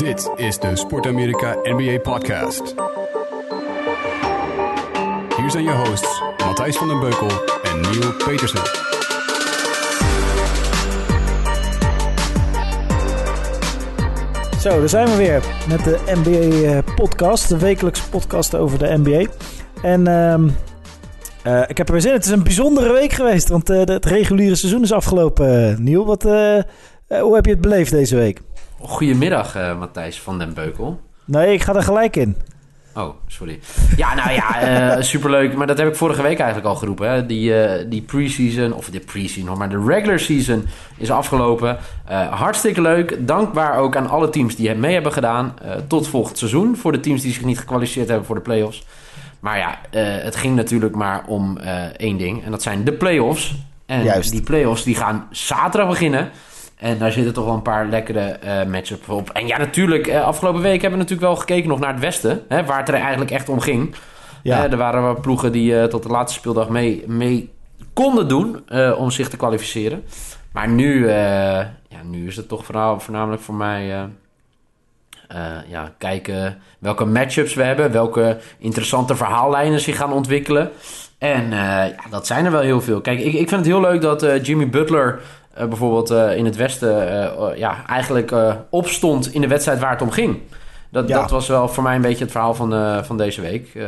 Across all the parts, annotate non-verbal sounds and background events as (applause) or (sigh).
Dit is de Sport Amerika NBA Podcast. Hier zijn je hosts Matthijs van den Beukel en Neil Petersen. Zo, daar zijn we weer met de NBA-podcast, de wekelijkse podcast over de NBA. En ehm, eh, ik heb er weer zin in. Het is een bijzondere week geweest, want eh, het reguliere seizoen is afgelopen. eh, Niel, wat, eh, eh, hoe heb je het beleefd deze week? Goedemiddag, eh Matthijs van den Beukel. Nee, ik ga er gelijk in. Oh, sorry. Ja, nou ja, eh, (laughs) superleuk. Maar dat heb ik vorige week eigenlijk al geroepen. Hè. Die, eh die pre-season, of de pre-season, maar de regular season is afgelopen. Hartstikke leuk. Dankbaar ook aan alle teams die mee hebben gedaan. Tot volgend seizoen. Voor de teams die zich niet gekwalificeerd hebben voor de playoffs. Maar ja, het ging natuurlijk maar om één ding. En dat zijn de playoffs. En Juist. die playoffs die gaan zaterdag beginnen. En daar zitten toch wel een paar lekkere eh matchups op. En ja, natuurlijk, eh, afgelopen week hebben we natuurlijk wel gekeken nog naar het Westen. Hè, waar het er eigenlijk echt om ging. Ja. Eh, er waren wel ploegen die tot de laatste speeldag mee, mee konden doen om zich te kwalificeren. Maar nu, ja, nu is het toch vooral, voornamelijk voor mij ja, kijken welke matchups we hebben. Welke interessante verhaallijnen zich gaan ontwikkelen. En ja, dat zijn er wel heel veel. Kijk, ik, ik vind het heel leuk dat Jimmy Butler eh, bijvoorbeeld eh, in het Westen eh, ja, eigenlijk opstond in de wedstrijd waar het om ging. Dat, Ja. dat was wel voor mij een beetje het verhaal van, van deze week.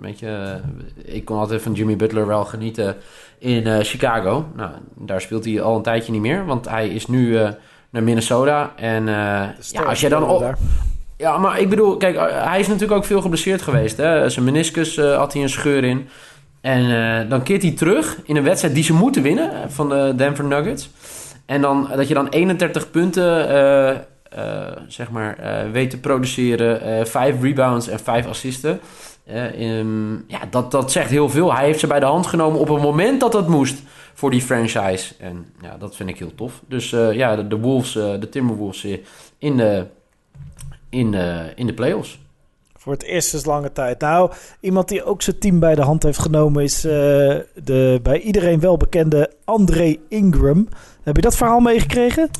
Weet je, ik kon altijd van Jimmy Butler wel genieten in Chicago. Nou, daar speelt hij al een tijdje niet meer, want hij is nu naar Minnesota. En ja, als je dan op, ja, maar ik bedoel, kijk, hij is natuurlijk ook veel geblesseerd geweest. Hè? Zijn meniscus had hij een scheur in. En eh, dan keert hij terug in een wedstrijd die ze moeten winnen eh, van de Denver Nuggets. En dan, dat je dan 31 punten eh, eh, zeg maar, eh, weet te produceren, eh 5 rebounds en 5 assisten. Eh, ehm, ja, dat, dat zegt heel veel. Hij heeft ze bij de hand genomen op het moment dat het moest voor die franchise. En ja, dat vind ik heel tof. Dus eh, ja, de, Wolves, eh, de Timberwolves eh, in de, in de, in de playoffs. Voor het eerst sinds lange tijd. Nou, iemand die ook zijn team bij de hand heeft genomen is eh, de bij iedereen wel bekende André Ingram. Heb je dat verhaal meegekregen?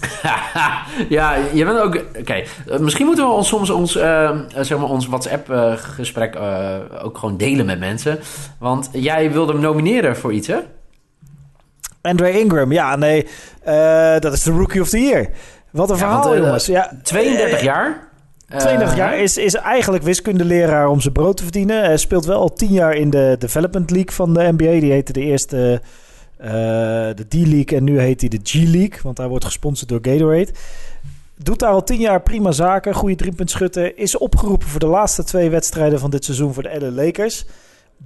(laughs) ja, je bent ook. Oké, misschien moeten we ons soms ons, eh, zeg maar ons WhatsApp-gesprek eh, ook gewoon delen met mensen. Want jij wilde hem nomineren voor iets, hè? André Ingram, ja, nee, dat is de Rookie of the Year. Wat een Ja, verhaal, want, jongens. Ja, 32 eh, jaar. 32 Eh, jaar is, is eigenlijk wiskundeleraar om zijn brood te verdienen. Hij speelt wel al 10 jaar in de Development League van de NBA. Die heette de eerste eh, de D-League en nu heet hij de G-League. Want hij wordt gesponsord door Gatorade. Doet daar al 10 jaar prima zaken. Goede driepuntschutter. Is opgeroepen voor de laatste twee wedstrijden van dit seizoen voor de LA Lakers.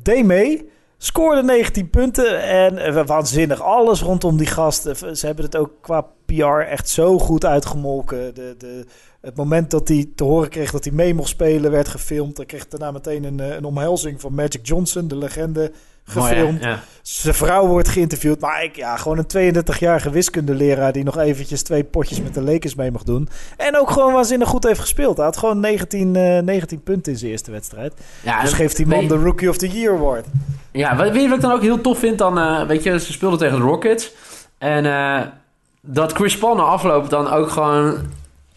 Deed mee. Scoorde 19 punten en eh, waanzinnig. Alles rondom die gast. Eh, Ze hebben het ook qua PR echt zo goed uitgemolken. De, de, het moment dat hij te horen kreeg dat hij mee mocht spelen, werd gefilmd. Hij kreeg daarna meteen een, eh, een omhelzing van Magic Johnson, de legende, mooi, gefilmd. Ja. Zijn vrouw wordt geïnterviewd. Maar ik, ja, gewoon een 32-jarige wiskundeleraar die nog eventjes twee potjes met de Lakers mee mag doen. En ook gewoon waanzinnig goed heeft gespeeld. Hij had gewoon 19, eh, 19 punten in zijn eerste wedstrijd. Ja, dus geeft die man de Rookie of the Year award. Ja, wat- weet je wat ik dan ook heel tof vind? Dan, eh, weet je, ze speelden tegen de Rockets. En eh, dat Chris Paul na afloop dan ook gewoon,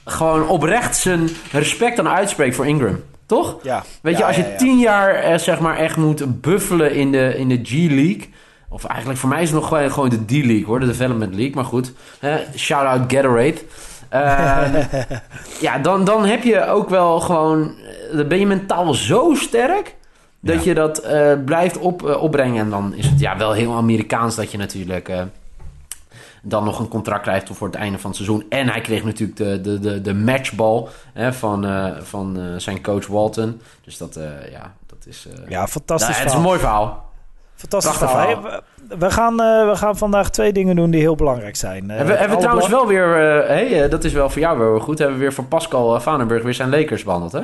gewoon oprecht zijn respect aan uitspreekt voor Ingram. Toch? Ja. Weet je, als je tien jaar eh, zeg maar echt moet buffelen in de, in de G-League... Of eigenlijk voor mij is het nog gewoon, gewoon de D-League hoor, de Development League. Maar goed, shout-out Gatorade. Eh, (laughs) ja, dan, dan heb je ook wel gewoon... eh, Dan ben je mentaal zo sterk... Dat Ja. je dat eh, blijft op, opbrengen. En dan is het ja, wel heel Amerikaans dat je natuurlijk... dan nog een contract krijgt voor het einde van het seizoen. En hij kreeg natuurlijk de, de, de, de matchbal hè, van, eh, van eh, zijn coach Walton. Dus dat, eh, ja, dat is... Ja, fantastisch nou, het is een mooi verhaal. Fantastisch verhaal. verhaal. Hey, we, gaan, we gaan vandaag twee dingen doen die heel belangrijk zijn. Hebben we, hebben we trouwens wel weer... hey, dat is wel voor jou wel goed. Hebben we weer voor Pascal Vanenburg weer zijn Lakers behandeld, hè?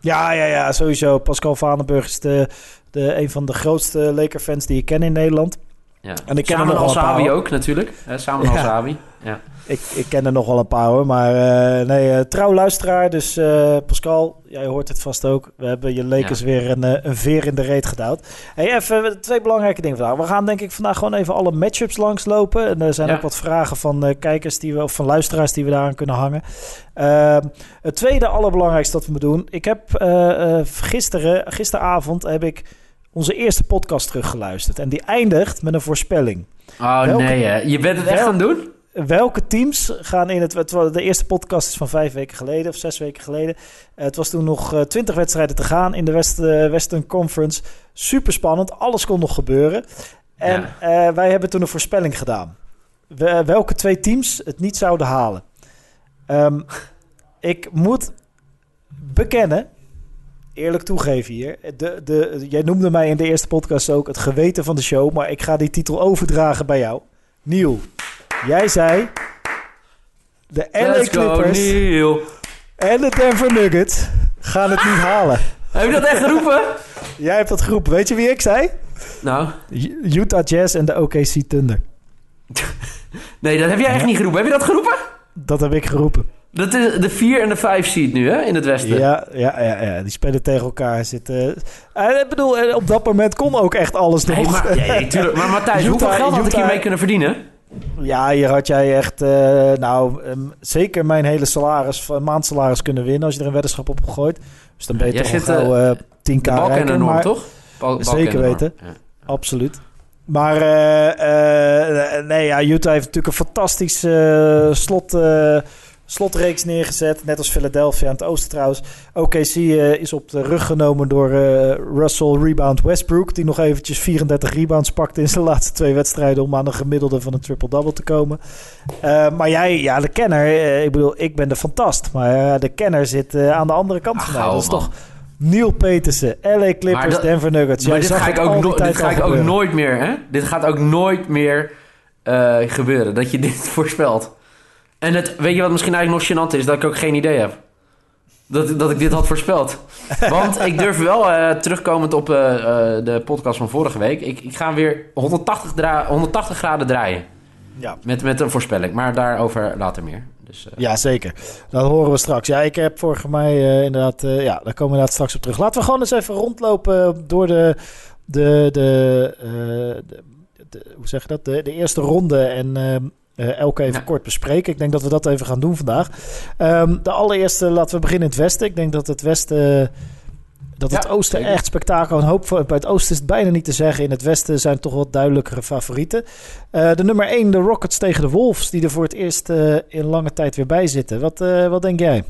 Ja, ja, ja, sowieso. Pascal Vanenburg is de, de, een van de grootste Laker-fans die ik ken in Nederland. Ja. En ik ken er Samen nog wel een Al-Sawi paar. ook natuurlijk. Samen Ja. Al-Sawi. Ja. Ik, ik ken er nog wel een paar hoor. Maar eh, nee, eh, trouw luisteraar. Dus eh, Pascal, jij hoort het vast ook. We hebben je Lakers Ja. weer een, een veer in de reet gedouwd. Hey, even twee belangrijke dingen vandaag. We gaan denk ik vandaag gewoon even alle matchups langslopen. En er zijn Ja. ook wat vragen van eh, kijkers die we, of van luisteraars die we daaraan kunnen hangen. Ehm, het tweede allerbelangrijkste dat we moeten doen. Ik heb gisteren, gisteravond heb ik onze eerste podcast teruggeluisterd. En die eindigt met een voorspelling. Oh Welke- nee, hè. je bent het echt Wel- gaan doen? Welke teams gaan in het... het De eerste podcast is van vijf weken geleden of zes weken geleden. Eh, het was toen nog twintig wedstrijden te gaan in de West, eh, Western Conference. Super spannend. Alles kon nog gebeuren. En eh, wij hebben toen een voorspelling gedaan. We- welke twee teams het niet zouden halen. Ehm, ik moet bekennen, eerlijk toegeven hier. De, de, jij noemde mij in de eerste podcast ook het geweten van de show. Maar ik ga die titel overdragen bij jou. Niel, jij zei... De LA Let's Clippers en de Denver Nuggets gaan het niet halen. Heb je dat echt geroepen? Jij hebt dat geroepen. Weet je wie ik zei? Nou, Utah Jazz en de OKC Thunder. nee, dat heb jij echt niet geroepen. Heb je dat geroepen? Dat heb ik geroepen. Dat is de 4 en de 5 seed nu, hè, in het westen. Ja, ja, ja, ja, die spelen tegen elkaar. Zitten. Eh, ik bedoel, eh, op dat moment kon ook echt alles nog. Maar, ja, ja, (laughs) tuurlijk. maar Matthijs, hoeveel geld had ik Utah- hiermee kunnen verdienen? Ja, hier had jij echt, eh, nou, ehm, zeker mijn hele salaris, maandsalaris kunnen winnen als je er een weddenschap op gegooid. Dus dan ben je Jij toch zit, gauw eh 10k De balken en rijker, de norm, maar- toch? Bal- Zeker weten. Ja. Absoluut. Maar nee, ja, Utah heeft natuurlijk een fantastische eh, slot, slotreeks neergezet. Net als Philadelphia aan het oosten trouwens. OKC eh, is op de rug genomen door eh, Russell Rebound Westbrook. Die nog eventjes 34 rebounds pakte in zijn laatste twee wedstrijden. Om aan een gemiddelde van een triple-double te komen. Eh, maar jij, ja, de kenner. ik bedoel, ik ben de fantast. Maar de kenner zit aan de andere kant van mij. Dat is toch Neil Petersen, LA Clippers, Maar dat- Denver Nuggets. Maar Jij dit zag ga het ik ook, al die no- tijd dit ga ik ook nooit meer, hè? Dit gaat ook nooit meer gebeuren. Dat je dit (laughs) voorspelt. En het, weet je wat misschien eigenlijk nog gênant is? Dat ik ook geen idee heb. Dat, dat ik dit had voorspeld. (laughs) Want ik durf wel, eh, terugkomend op eh, eh, de podcast van vorige week... Ik, ik ga weer 180, dra- 180 graden draaien. Ja. Met, met een voorspelling. Maar daarover later meer. Dus, Ja, zeker. Dat horen we straks. Ja, ik heb vorige mij inderdaad... ja, daar komen we inderdaad straks op terug. Laten we gewoon eens even rondlopen door de... de, de, de, de- hoe zeg je dat? De, de eerste ronde en... eh, elke even Ja. kort bespreken. Ik denk dat we dat even gaan doen vandaag. Ehm, de allereerste, laten we beginnen in het westen. Ik denk dat het westen... Dat het oosten zeker. echt spektakel. Een hoop voor, bij het oosten is het bijna niet te zeggen. In het westen zijn toch wat duidelijkere favorieten. Eh, de nummer 1, de Rockets tegen de Wolves, die er voor het eerst eh, in lange tijd weer bij zitten. Wat, wat denk jij?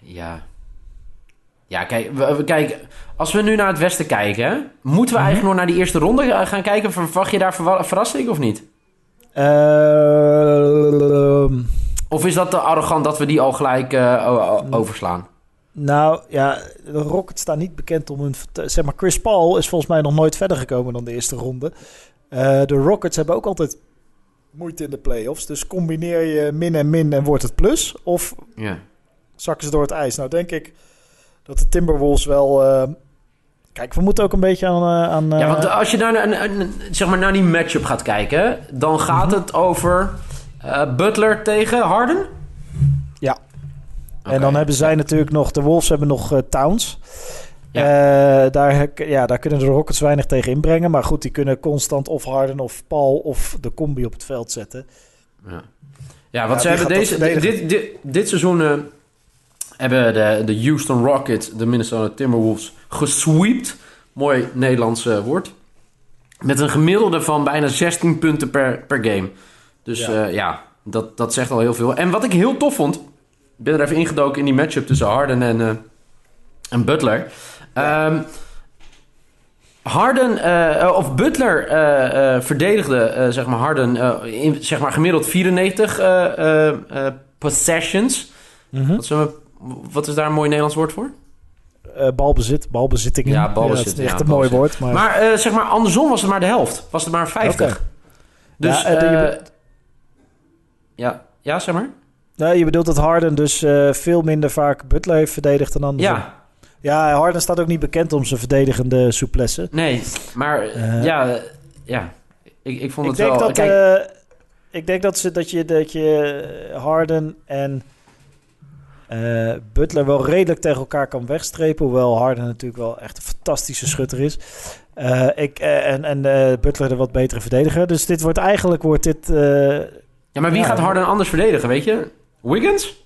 Ja. Ja, kijk, we, we- kijk, als we nu naar het westen kijken, moeten we eigenlijk nog naar die eerste ronde eh, gaan kijken? Verwacht je daar verwa- verrassing of niet? Ehm, Of is dat te arrogant dat we die al gelijk eh, o- overslaan? nou ja, de Rockets staan niet bekend om hun. Zeg maar, Chris Paul is volgens mij nog nooit verder gekomen dan de eerste ronde. Eh, de Rockets hebben ook altijd moeite in de playoffs. Dus combineer je min en min en wordt het plus. Of Ja. zakken ze door het ijs. Nou, denk ik dat de Timberwolves wel. Kijk, we moeten ook een beetje aan. eh, aan ja, want eh, als je naar, een, een- zeg maar naar die matchup gaat kijken, dan gaat Mhm. het over eh, Butler tegen Harden? Ja. En dan hebben zij natuurlijk nog, de Wolves hebben nog Towns. Ja. Eh, daar, ja, daar kunnen de Rockets weinig tegen inbrengen. Maar goed, die kunnen constant of Harden of Paul of de combi op het veld zetten. Ja, ja want Ja, ze hebben deze, verdedigen. dit, dit, dit seizoen hebben de, de Houston Rockets de Minnesota Timberwolves gesweept. Mooi Nederlands eh, woord. Met een gemiddelde van bijna 16 punten per, per game. Dus Ja. ja, ja dat, dat zegt al heel veel. En wat ik heel tof vond, ik ben er even ingedoken in die matchup tussen Harden en, eh, en Butler. Ehm, Harden, eh, of Butler eh, eh, verdedigde, eh, zeg maar, Harden eh, in zeg maar gemiddeld 94 eh, eh, eh, possessions. Mhm. Wat, zullen we- wat is daar een mooi Nederlands woord voor? Eh, balbezit, balbezittingen. Ja, balbezit, is echt ja, een mooi woord. Maar, Maar eh, zeg maar, andersom was het maar de helft. Was het maar 50. Oké. Dus, Ja, eh, je ja, ja, zeg maar. Nee, je bedoelt dat Harden dus veel minder vaak Butler heeft verdedigd dan andersom. Ja. Ja, Harden staat ook niet bekend om zijn verdedigende souplesse. Nee, maar ja, ja. Ik, ik vond Ik het denk wel... dat, kijk, ik denk dat, ze, dat, je, dat je Harden en eh, Butler wel redelijk tegen elkaar kan wegstrepen. Hoewel Harden natuurlijk wel echt een fantastische schutter is. Eh, ik, eh, en en Butler de wat betere verdediger. Dus dit wordt eigenlijk wordt dit. ja, maar wie ja. gaat Harden anders verdedigen, weet je? Wiggins?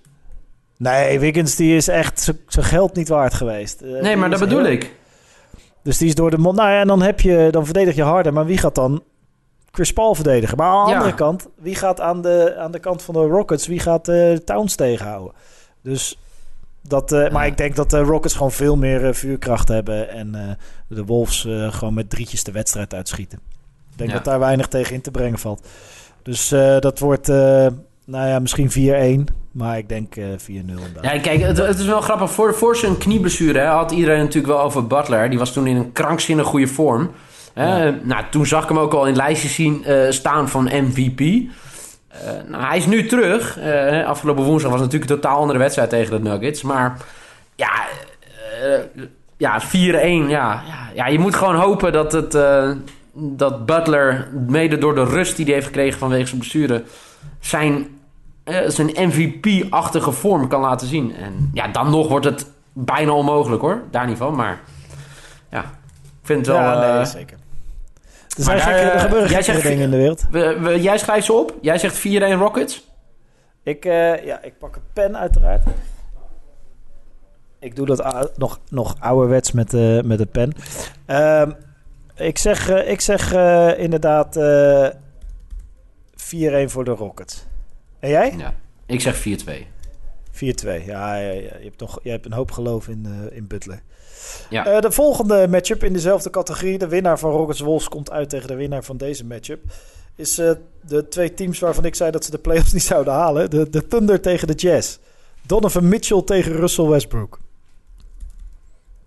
nee, Wiggins die is echt zijn geld niet waard geweest. Nee, maar dat bedoel heel- ik. Dus die is door de mond. Nou ja, en dan heb je, dan verdedig je Harden. Maar wie gaat dan Chris Paul verdedigen? Maar aan de Ja. andere kant, wie gaat aan de, aan de kant van de Rockets, wie gaat Towns tegenhouden? Dus dat, eh, maar ik denk dat de Rockets gewoon veel meer eh, vuurkracht hebben en eh, de Wolves gewoon met drietjes de wedstrijd uitschieten. Ik denk Ja. dat daar weinig tegen in te brengen valt. Dus dat wordt, nou ja, misschien 4-1, maar ik denk eh 4-0 inderdaad. Ja, kijk, het, het is wel grappig. Voor, voor zijn knieblessure hè, had iedereen natuurlijk wel over Butler. Die was toen in een krankzinnig goede vorm. Hè. Nou, toen zag ik hem ook al in lijstjes zien staan van MVP. Eh, nou, hij is nu terug. Eh, afgelopen woensdag was natuurlijk een totaal andere wedstrijd tegen de Nuggets. Maar ja, eh, ja 4-1. Ja, ja, ja, je moet gewoon hopen dat, het, dat Butler, mede door de rust die hij heeft gekregen vanwege zijn blessure, zijn zijn MVP-achtige vorm kan laten zien. En ja, dan nog wordt het bijna onmogelijk hoor. Daar niet van, maar ja, ik vind het wel... ja, nee, zeker. Er, zijn maar daar, gekke, er eh, gebeuren jij zegt- dingen in de wereld. we- we- jij schrijft ze op. Jij zegt 4-1 Rockets. Ik, eh, ja, ik pak een pen uiteraard. Ik doe dat nog, nog ouderwets met, eh met een pen. Ehm, ik zeg, ik zeg inderdaad eh 4-1 voor de Rockets. En jij? Ja, ik zeg 4-2. 4-2. Ja, ja, ja, je hebt, toch, je hebt een hoop geloof in, in Butler. Ja. Eh, de volgende matchup in dezelfde categorie. De winnaar van Rockets Wolves komt uit tegen de winnaar van deze matchup. Is eh, de twee teams waarvan ik zei dat ze de playoffs niet zouden halen. De, de Thunder tegen de Jazz. Donovan Mitchell tegen Russell Westbrook.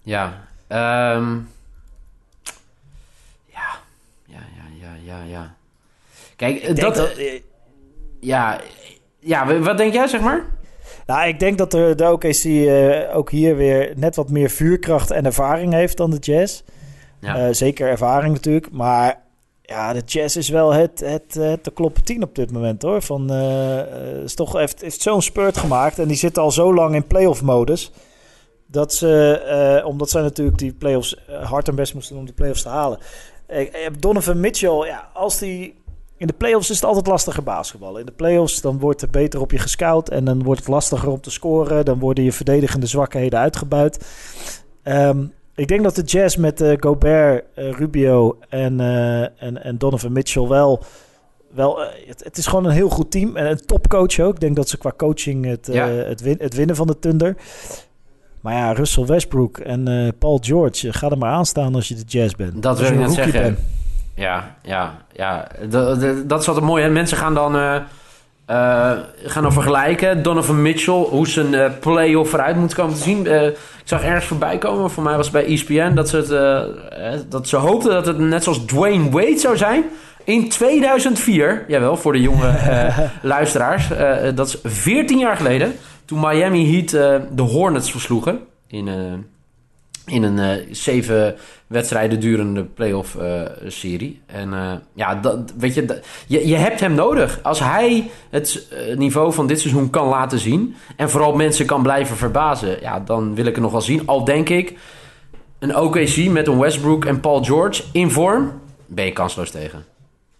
Ja. ehm, ja. Ja, ja, ja, ja, ja. Kijk, dat... eh, ja, ja, wat denk jij zeg maar? Nou, ik denk dat de, de OKC eh, ook hier weer net wat meer vuurkracht en ervaring heeft dan de Jazz. Ja. Eh, zeker ervaring natuurlijk. Maar ja, de Jazz is wel het, het, het te kloppen tien op dit moment hoor. Van, eh, is toch, heeft, heeft zo'n spurt gemaakt. En die zitten al zo lang in playoff modus. Dat ze, omdat zij natuurlijk die playoffs hard en best moesten doen om die playoffs te halen. Donovan Mitchell, ja, als die... In de playoffs is het altijd lastiger basketballen. In de playoffs dan wordt er beter op je gescout. En dan wordt het lastiger om te scoren. Dan worden je verdedigende zwakheden uitgebuit. Ehm, ik denk dat de Jazz met eh, Gobert, eh, Rubio en, eh, en, en Donovan Mitchell wel... wel het, het is gewoon een heel goed team. En een topcoach ook. Ik denk dat ze qua coaching het, Ja. het, win- het winnen van de Thunder... Maar ja, Russell Westbrook en Paul George, ga er maar aan staan als je de Jazz bent. Dat wil ik net zeggen. bent. Ja, ja, ja. Dat, is altijd mooi. Hè? Mensen gaan dan, eh, eh, gaan dan vergelijken. Donovan Mitchell, hoe zijn eh play-off eruit moet komen te zien. Ik zag ergens voorbij komen, voor mij was het bij ESPN... dat ze, het, dat ze hoopten dat het net zoals Dwayne Wade zou zijn... In 2004, jawel, voor de jonge (laughs) luisteraars. dat is 14 jaar geleden. Toen Miami Heat de Hornets versloegen. In, in een eh, zeven wedstrijden durende playoff eh serie. En eh, ja, dat, weet je, je, je hebt hem nodig. Als hij het niveau van dit seizoen kan laten zien... en vooral mensen kan blijven verbazen... ja, dan wil ik het nog wel zien. Al denk ik, een OKC met een Westbrook en Paul George in vorm... ben je kansloos tegen.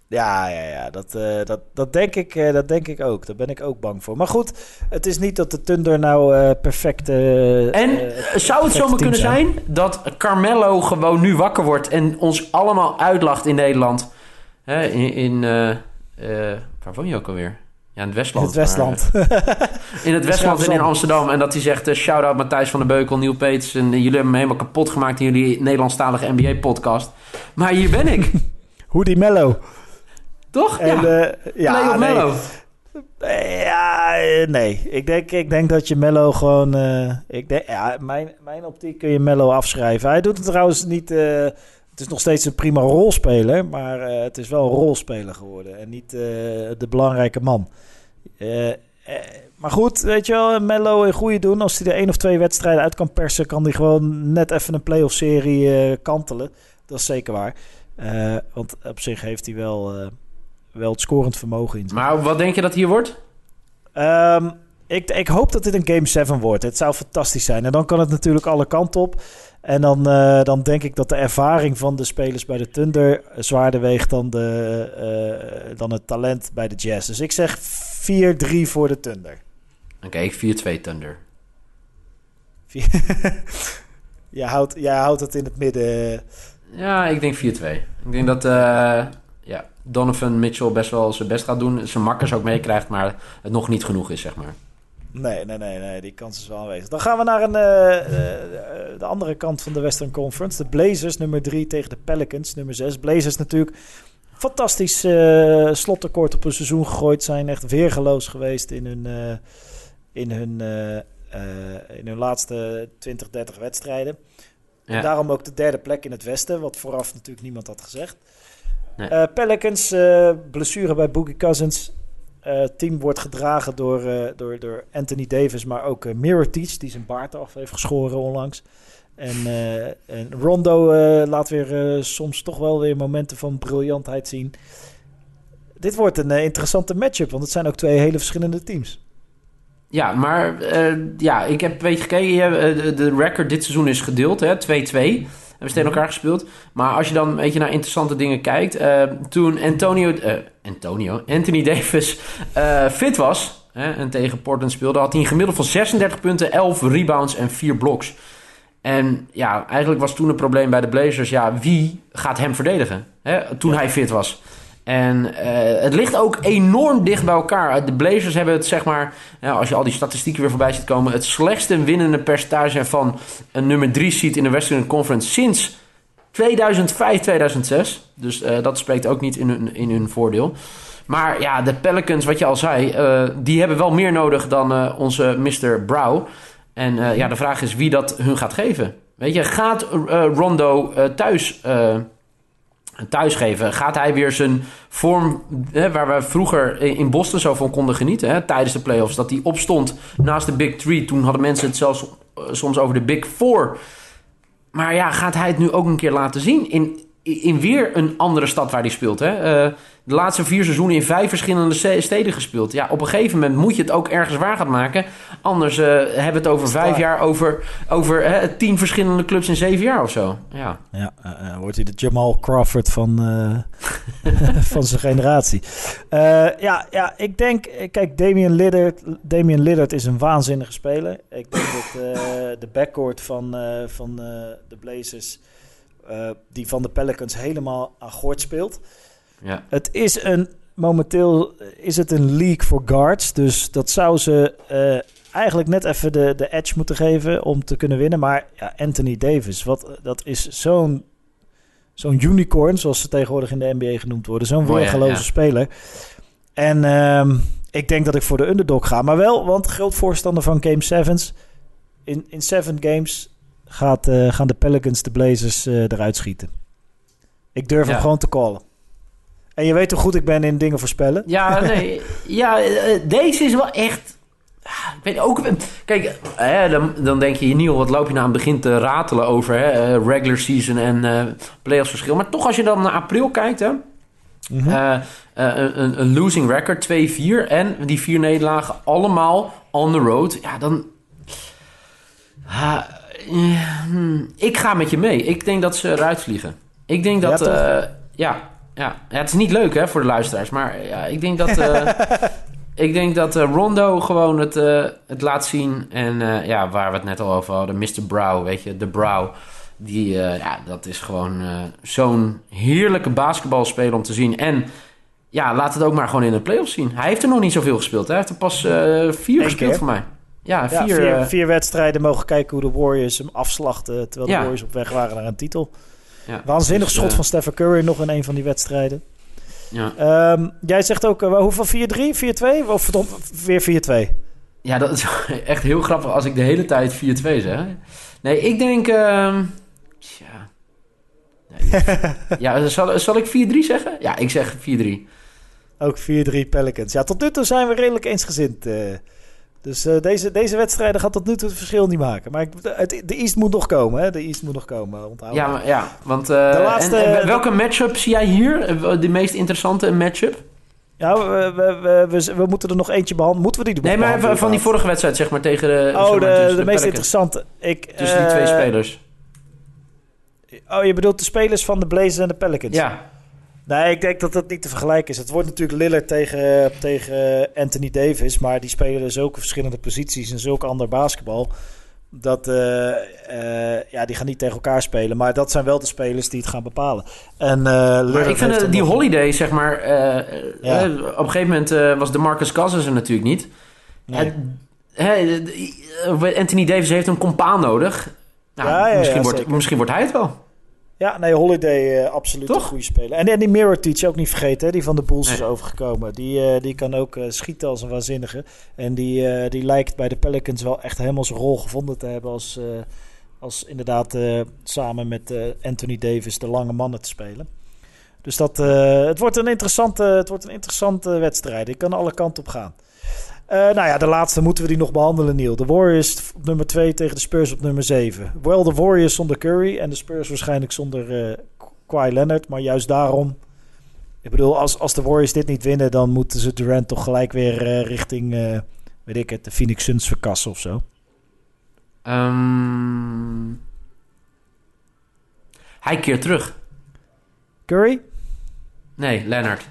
Ja, ja, ja dat, eh, dat, dat, denk ik, eh, dat denk ik ook. Daar ben ik ook bang voor. Maar goed, het is niet dat de Thunder nou eh perfect... eh, En zou het perfecte zomaar kunnen zijn dat Carmelo gewoon nu wakker wordt en ons allemaal uitlacht in Nederland? Hè, in, in waar woon je ook alweer? Ja, in het in Westland. het Westland. maar, in het (laughs) Westland en in. Amsterdam. En dat hij zegt, shout-out Matthijs van der Beukel, Nieuw Peets. En jullie hebben me helemaal kapot gemaakt in jullie Nederlandstalige NBA-podcast. Maar hier ben ik, (laughs) Hoodie Mello. Toch? En, ja, eh, ja, Play op nee. Mello. Ja, nee. Ik denk, ik denk dat je Mello gewoon... eh, ik denk, ja, mijn, mijn optiek kun je Mello afschrijven. Hij doet het trouwens niet... eh, het is nog steeds een prima rolspeler, maar het is wel een rolspeler geworden. En niet de belangrijke man. Maar goed, weet je wel, Mello een goede doen. Als hij er één of twee wedstrijden uit kan persen, kan hij gewoon net even een playoff serie kantelen. Dat is zeker waar. Want op zich heeft hij wel, wel het scorend vermogen in. Maar wat denk je dat hier wordt? Um, ik, ik hoop dat dit een Game 7 wordt. Het zou fantastisch zijn. En dan kan het natuurlijk alle kanten op. En dan, uh, dan denk ik dat de ervaring van de spelers bij de Thunder zwaarder weegt dan, de, uh, dan het talent bij de Jazz. Dus ik zeg 4-3 voor de Thunder. Oké, okay, 4-2 Thunder. (laughs) jij, houdt, jij houdt het in het midden. Ja, ik denk 4-2. Ik denk dat uh, Donovan Mitchell best wel zijn best gaat doen. Zijn makkers ook meekrijgt, maar het nog niet genoeg is, zeg maar. Nee, nee, nee, nee, die kans is wel aanwezig. Dan gaan we naar een, uh, uh, de andere kant van de Western Conference. De Blazers, nummer 3 tegen de Pelicans, nummer 6. Blazers natuurlijk fantastisch uh, slottekort op een seizoen gegooid. Zijn echt weergeloos geweest in hun, in hun, in hun laatste 20, 30 wedstrijden. Ja. En daarom ook de derde plek in het Westen, wat vooraf natuurlijk niemand had gezegd. Nee. Pelicans, blessure bij Boogie Cousins het uh, team wordt gedragen door, door, door Anthony Davis, maar ook uh, Mirror Teach, die zijn baard af heeft geschoren onlangs. En, en Rondo laat weer soms toch wel weer momenten van briljantheid zien. Dit wordt een interessante matchup, want het zijn ook twee hele verschillende teams. Ja, maar ja, ik heb een beetje gekeken. de record dit seizoen is gedeeld, 2-2 hebben tegen elkaar gespeeld. Maar als je dan een beetje naar interessante dingen kijkt. Uh, toen Antonio, uh, Antonio, Anthony Davis uh, fit was hè, en tegen Portland speelde, had hij een gemiddelde van 36 punten, 11 rebounds en 4 bloks. En ja, eigenlijk was toen een probleem bij de Blazers. Ja, wie gaat hem verdedigen? Hè, toen hij fit was. En uh, het ligt ook enorm dicht bij elkaar. De Blazers hebben het, zeg maar, ja, als je al die statistieken weer voorbij ziet komen, het slechtste winnende percentage van een nummer 3 seed in de Western Conference sinds 2005, 2006. Dus uh, dat spreekt ook niet in hun, in hun voordeel. Maar ja, de Pelicans, wat je al zei, uh, die hebben wel meer nodig dan onze Mr. Brow. En ja, de vraag is wie dat hun gaat geven. Weet je, gaat Rondo thuis thuisgeven. Gaat hij weer zijn vorm, hè, waar we vroeger in Boston zo van konden genieten, hè, tijdens de playoffs, dat hij opstond naast de Big Three. Toen hadden mensen het zelfs uh, soms over de Big Four. Maar ja, gaat hij het nu ook een keer laten zien in, in weer een andere stad waar hij speelt? Hè? Uh, de laatste vier seizoenen in vijf verschillende steden gespeeld. Ja, op een gegeven moment moet je het ook ergens waar gaan maken. Anders uh, hebben we het over vijf jaar over, over hè, tien verschillende clubs in zeven jaar of zo. Ja, ja uh, wordt hij de Jamal Crawford van, (laughs) van zijn generatie. ja, ja, ik denk... Kijk, Damian Lillard, Damian Lillard is een waanzinnige speler. Ik denk dat de backcourt van, van de Blazers... die van de Pelicans helemaal aan gort speelt... Ja. Het is een, momenteel is het een league voor guards. Dus dat zou ze uh, eigenlijk net even de, de edge moeten geven om te kunnen winnen. Maar ja, Anthony Davis, wat, dat is zo'n zo'n unicorn, zoals ze tegenwoordig in de NBA genoemd worden. Zo'n weergeloze ja, ja. speler. En um, ik denk dat ik voor de underdog ga. Maar wel, want groot voorstander van Game 7's. In, in seven games gaat, uh, gaan de Pelicans de Blazers uh, eruit schieten. Ik durf hem gewoon te callen. En je weet hoe goed ik ben in dingen voorspellen. Ja, (laughs) nee. ja, eh, deze is wel echt... Ah, ik weet ook... Kijk, hè, dan, dan denk je, Niel, wat loop je nou aan het begin te ratelen over hè, eh, regular season en uh, playoffs verschil. Maar toch, als je dan naar april kijkt, hè, mm -hmm. uh, een, een, losing record, 2-4 en die vier nederlagen allemaal on the road. Ja, dan... Uh, ik ga met je mee. Ik denk dat ze eruit vliegen. Ik denk dat... Ja, ja ja. ja, het is niet leuk hè, voor de luisteraars. Maar ja, ik denk dat, uh, (laughs) ik denk dat uh, Rondo gewoon het, uh, het laat zien. En ja, waar we het net al over hadden, Mr. Brow, weet je, de Brow. Die, ja, dat is gewoon zo'n heerlijke basketbalspeler om te zien. En ja, laat het ook maar gewoon in de playoffs zien. Hij heeft er nog niet zoveel gespeeld. Hè? Hij heeft er pas vier gespeeld voor mij. Ja, vier, ja, vier, vier, wedstrijden mogen kijken hoe de Warriors hem afslachten. Terwijl de Warriors op weg waren naar een titel. Ja, Waanzinnig dus, schot uh, van Stephen Curry nog in een van die wedstrijden. Ja. Um, jij zegt ook, uh, hoeveel 4-3, 4-2 of weer 4-2? Ja, dat is (laughs) echt heel grappig als ik de hele tijd 4-2 zeg. Nee, ik denk... Uh, tja... Nee. (laughs) ja, zal, zal ik 4-3 zeggen? Ja, ik zeg 4-3. Ook 4-3 Pelicans. Ja, tot nu toe zijn we redelijk eensgezind. Uh, Dus eh, deze, deze wedstrijden gaat tot nu toe het verschil niet maken. Maar ik, de, de East moet nog komen, hè? De East moet nog komen, onthoud. Ja, maar, ja want... eh, De laatste- en, en welke matchup zie jij hier? Eh, De meest interessante matchup? Ja, we, we, we, moeten er nog eentje behandelen. Moeten we die Nee, maar van die vorige wedstrijd, zeg maar, tegen de... zeg Oh, maar, de, de, meest interessante. Ik, Tussen die twee spelers. Oh, je bedoelt de spelers van de Blazers en de Pelicans? Ja, Nee, ik denk dat dat niet te vergelijken is. Het wordt natuurlijk Lillard tegen, tegen Anthony Davis. Maar die spelen zulke verschillende posities en zulk ander basketbal. Dat, eh, eh, ja, die gaan niet tegen elkaar spelen. Maar dat zijn wel de spelers die het gaan bepalen. En, eh, maar ik vind die holiday, zeg maar... Ja. op een gegeven moment was de Marcus Cousins er natuurlijk niet. Nee. Anthony Davis heeft een compaan nodig. Nou, Ja, ja, ja, misschien, wordt, misschien wordt hij het wel. Ja, nee, Holiday eh, absoluut Toch? een goede speler. En, en die Mirror Teach ook niet vergeten, hè, die van de Bulls is overgekomen. Die, eh, die kan ook eh, schieten als een waanzinnige. En die, die lijkt bij de Pelicans wel echt helemaal zijn rol gevonden te hebben als, als inderdaad samen met Anthony Davis de lange mannen te spelen. Dus dat, het, wordt een interessante, het wordt een interessante wedstrijd. Ik kan alle kanten op gaan. Eh, nou ja, de laatste moeten we die nog behandelen, Neil. De Warriors op nummer 2 tegen de Spurs op nummer 7. Wel de Warriors zonder Curry en de Spurs waarschijnlijk zonder eh Kawhi Leonard. Maar juist daarom... Ik bedoel, als, als de Warriors dit niet winnen... dan moeten ze Durant toch gelijk weer eh, richting... weet ik het, de Phoenix Suns verkassen of zo. Ehm, hij keert terug. Curry, Nee, Leonard.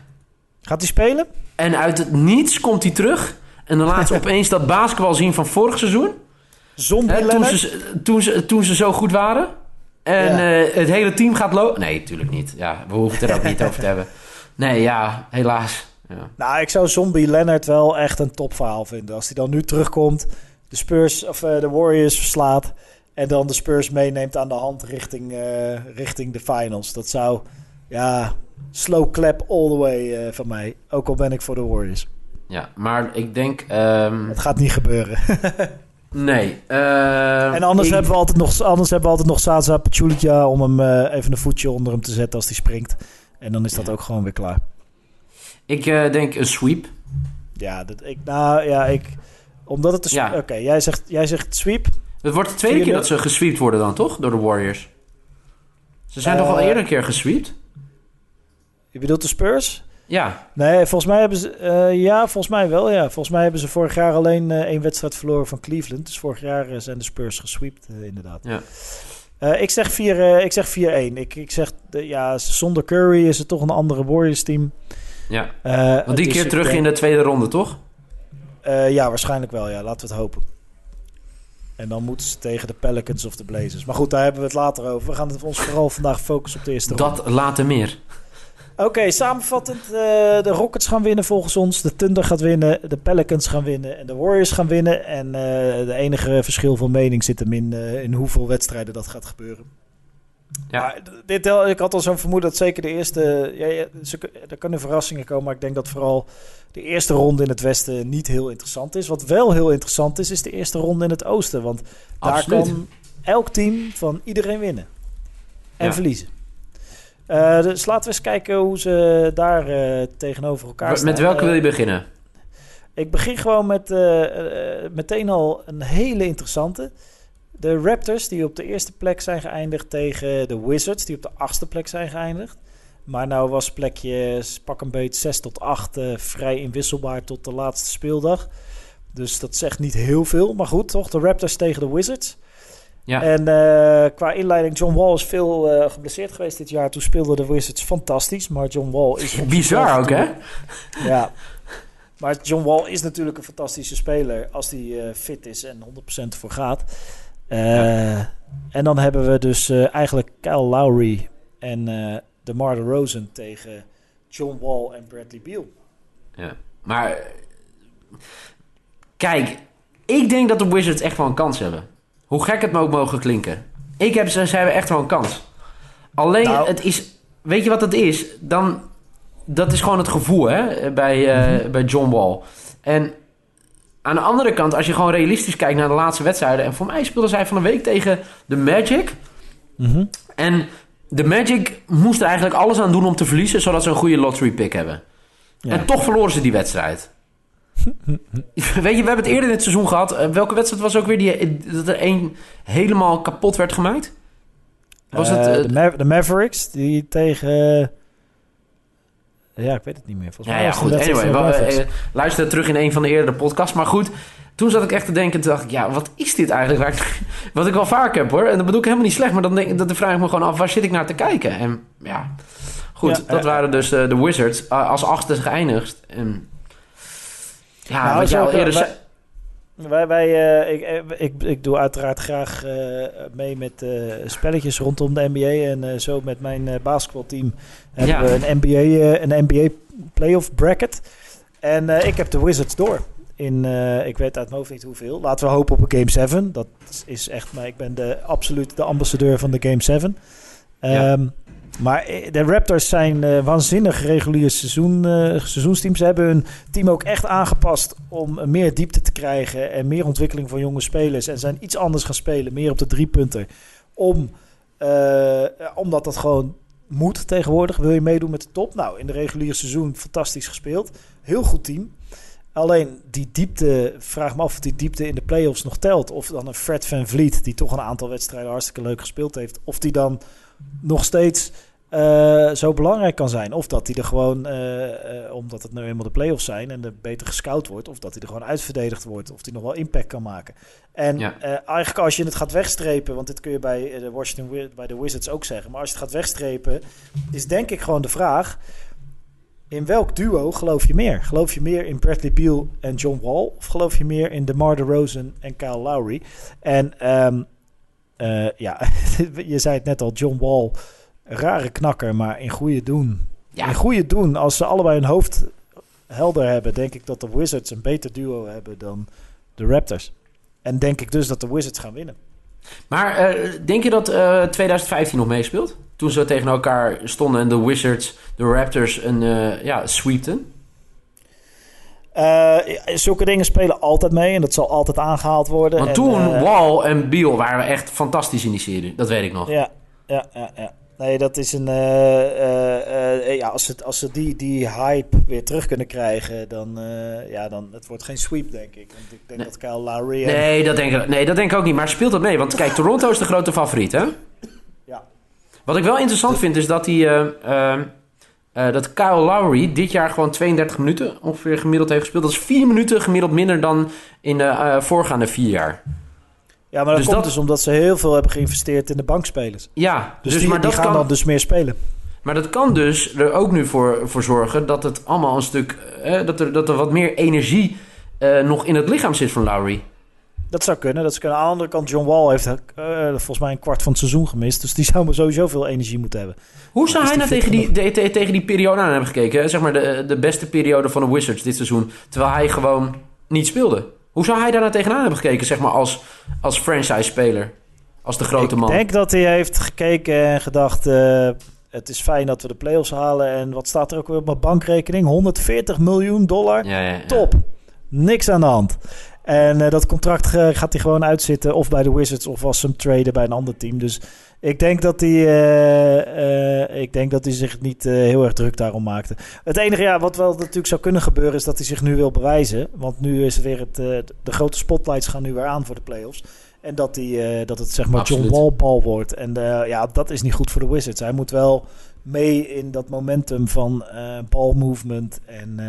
gaat hij spelen? En uit het niets komt hij terug. En dan laat ze opeens dat basketbal zien van vorig seizoen. Hè, toen, ze, toen, ze, toen ze zo goed waren. En Ja. eh, het hele team gaat lopen. Nee, natuurlijk niet. Ja, we hoeven het er ook niet over te hebben. Nee, ja, helaas. Ja. Nou, ik zou Zombie Leonard wel echt een topverhaal vinden. Als hij dan nu terugkomt, de Spurs of eh, de Warriors verslaat en dan de Spurs meeneemt aan de hand richting, eh, richting de finals. Dat zou, ja, slow clap all the way van mij. Ook al ben ik voor de Warriors. Ja, maar ik denk... ehm, Het gaat niet gebeuren. (laughs) nee. ehm, en anders, ik- hebben we altijd nog, anders hebben we altijd nog Zaza Pachulia om hem eh, even een voetje onder hem te zetten als hij springt. En dan is dat Ja. ook gewoon weer klaar. Ik eh, denk een sweep. Ja, dat, ik, nou ja, ik, omdat het... Ja. Oké, jij, zegt, jij zegt sweep. Het wordt de tweede keer 4-0. dat ze gesweept worden dan, toch? Door de Warriors. Ze zijn toch al Eh, eerder een keer gesweept? Je bedoelt de Spurs? Ja. Nee, volgens mij hebben ze... eh, ja, volgens mij wel, ja. Volgens mij hebben ze vorig jaar alleen eh, één wedstrijd verloren van Cleveland. Dus vorig jaar eh, zijn de Spurs gesweept, inderdaad. Ja. Ik zeg 4 eh, ik zeg 4-1. Ik, ik zeg, ja, zonder Curry is het toch een andere Warriors-team. ja. Eh, Want die keer terug denk- in de tweede ronde, toch? ja, waarschijnlijk wel, ja. Laten we het hopen. En dan moeten ze tegen de Pelicans of de Blazers. Maar goed, daar hebben we het later over. We gaan het ons vooral vandaag focussen op de eerste ronde. Dat later meer. Oké, samenvattend. eh, de Rockets gaan winnen volgens ons. De Thunder gaat winnen. De Pelicans gaan winnen. En de Warriors gaan winnen. En eh de enige verschil van mening zit hem in, eh, in hoeveel wedstrijden dat gaat gebeuren. Ja. Maar dit, ik had al zo'n vermoeden dat zeker de eerste... Ja, ja, er kunnen verrassingen komen, maar ik denk dat vooral de eerste ronde in het westen niet heel interessant is. Wat wel heel interessant is, is de eerste ronde in het oosten. Want daar kan elk team van iedereen winnen. En Ja. verliezen. Eh, dus laten we eens kijken hoe ze daar eh, tegenover elkaar staan. Met welke Eh, wil je beginnen? ik begin gewoon met eh, eh, meteen al een hele interessante. De Raptors, die op de eerste plek zijn geëindigd tegen de Wizards, die op de achtste plek zijn geëindigd. Maar nou was plekje pak een beetje 6 tot 8 eh, vrij inwisselbaar tot de laatste speeldag. Dus dat zegt niet heel veel. Maar goed, toch? De Raptors tegen de Wizards. Ja. En eh, qua inleiding, John Wall is veel eh, geblesseerd geweest dit jaar. Toen speelden de Wizards fantastisch. Maar John Wall is... (laughs) Bizar ook, hè? ja. Maar John Wall is natuurlijk een fantastische speler als hij eh, fit is en 100% voor gaat. En dan hebben we dus eigenlijk Kyle Lowry en DeMar DeRozan tegen John Wall en Bradley Beal. Ja. Maar kijk, ik denk dat de Wizards echt wel een kans hebben. Hoe gek het me ook mogen klinken. Ik heb ze, ze hebben echt wel een kans. Alleen, Nou. het is, weet je wat het is? Dan, dat is gewoon het gevoel hè, bij, eh, bij John Wall. En aan de andere kant, als je gewoon realistisch kijkt naar de laatste wedstrijden. En voor mij speelden zij van een week tegen de Magic. En de Magic moest er eigenlijk alles aan doen om te verliezen, zodat ze een goede lottery pick hebben. Ja. En toch verloren ze die wedstrijd. (laughs) Weet je, we hebben het eerder in het seizoen gehad. Eh, welke wedstrijd was ook weer die, dat er één helemaal kapot werd gemaakt? Was Eh, het... eh, de, Ma- de Mavericks, die tegen... ja, ik weet het niet meer. Volgens ja, mij ja, goed. Anyway, we, eh, luister terug in een van de eerdere podcasts. Maar goed, toen zat ik echt te denken. Toen dacht ik, ja, wat is dit eigenlijk? (laughs) Wat ik wel vaak heb hoor. En dat bedoel ik helemaal niet slecht. Maar dan, denk, dan vraag ik me gewoon af, waar zit ik naar te kijken? En ja, goed. Ja, dat eh, waren dus eh, de Wizards eh, als achtste geëindigd. En, ja, Nou, wat eerder wij- zei... Wij, wij, eh, ik, eh, ik, ik doe uiteraard graag eh, mee met spelletjes rondom de NBA. En zo met mijn basketbalteam hebben Ja. we een NBA, een NBA playoff bracket. En ik heb de Wizards door. In, ik weet uit mijn hoofd niet hoeveel. Laten we hopen op een Game 7. Dat is echt, maar ik ben de, absoluut de ambassadeur van de Game 7. Ehm, Maar eh, de Raptors zijn eh, waanzinnig regulier seizoen, seizoensteam. Ze hebben hun team ook echt aangepast om meer diepte te krijgen en meer ontwikkeling van jonge spelers. En zijn iets anders gaan spelen, meer op de driepunter. Om, eh, omdat dat gewoon moet tegenwoordig. Wil je meedoen met de top? Nou, in de reguliere seizoen fantastisch gespeeld. Heel goed team. Alleen die diepte, vraag me af of die diepte in de playoffs nog telt. Of dan een Fred Van Vliet, die toch een aantal wedstrijden hartstikke leuk gespeeld heeft. Of die dan nog steeds eh, zo belangrijk kan zijn. Of dat hij er gewoon, eh, eh, omdat het nu eenmaal de playoffs zijn en er beter gescout wordt. Of dat hij er gewoon uitverdedigd wordt. Of hij nog wel impact kan maken. En Ja. eigenlijk als je het gaat wegstrepen, want dit kun je bij de Washington bij de Wizards ook zeggen. Maar als je het gaat wegstrepen, is denk ik gewoon de vraag. In welk duo geloof je meer? Geloof je meer in Bradley Beal en John Wall? Of geloof je meer in DeMar DeRozan en Kyle Lowry? En ehm, eh, ja, (laughs) je zei het net al, John Wall, rare knakker, maar in goede doen. Ja. In goede doen, als ze allebei hun hoofd helder hebben, denk ik dat de Wizards een beter duo hebben dan de Raptors. En denk ik dus dat de Wizards gaan winnen. Maar eh, denk je dat eh 2015 nog meespeelt? Toen ze tegen elkaar stonden en de Wizards, de Raptors, een eh ja, sweepten? Eh, zulke dingen spelen altijd mee en dat zal altijd aangehaald worden. Want En, toen eh, Wall en Beal waren echt fantastisch in die serie. Dat weet ik nog. Ja, ja, ja, ja. Nee, dat is een. eh, ja, als ze, als ze die, die hype weer terug kunnen krijgen, dan. ja, dan. Het wordt geen sweep, denk ik. Want ik denk Nee. dat Kyle Lowry. en- Nee dat, denk ik, nee, dat denk ik ook niet. Maar speelt dat mee? Want kijk, Toronto is de grote favoriet, hè? Ja. Wat ik wel interessant vind, is dat, die, eh, dat Kyle Lowry dit jaar gewoon 32 minuten ongeveer gemiddeld heeft gespeeld. Dat is 4 minuten gemiddeld minder dan in de eh, voorgaande vier jaar. ja, maar dat dus komt dat- dus omdat ze heel veel hebben geïnvesteerd in de bankspelers. Ja, Dus, dus, die, maar, die dat gaan kan, dan dus meer spelen. maar dat kan dus er ook nu voor, voor zorgen dat het allemaal een stuk... eh, dat, er, dat er wat meer energie eh, nog in het lichaam zit van Lowry. Dat zou kunnen. Dat zou kunnen. Aan de andere kant, John Wall heeft eh, volgens mij een kwart van het seizoen gemist. Dus die (laughs) zou maar sowieso veel energie moeten hebben. Hoe zou hij nou tegen die, de- tegen die periode aan hebben gekeken? Zeg maar de, de beste periode van de Wizards dit seizoen. Terwijl hij gewoon niet speelde. Hoe zou hij daar nou tegenaan hebben gekeken, zeg maar, als, als franchise-speler? Als de grote man. Ik denk dat hij heeft gekeken en gedacht... eh, het is fijn dat we de playoffs halen. En wat staat er ook weer op mijn bankrekening? 140 miljoen dollar. Ja, ja, ja. Top. Niks aan de hand. En eh, dat contract eh, gaat hij gewoon uitzitten. Of bij de Wizards of als ze hem traden bij een ander team. Dus ik denk dat hij, eh, ik denk dat hij zich niet heel erg druk daarom maakte. Het enige ja, wat wel natuurlijk zou kunnen gebeuren is dat hij zich nu wil bewijzen. Want nu is weer het, de grote spotlights gaan nu weer aan voor de playoffs. En dat, hij, eh, dat het zeg maar Absoluut. John Wall bal wordt. En ja, dat is niet goed voor de Wizards. Hij moet wel mee in dat momentum van eh ball movement en...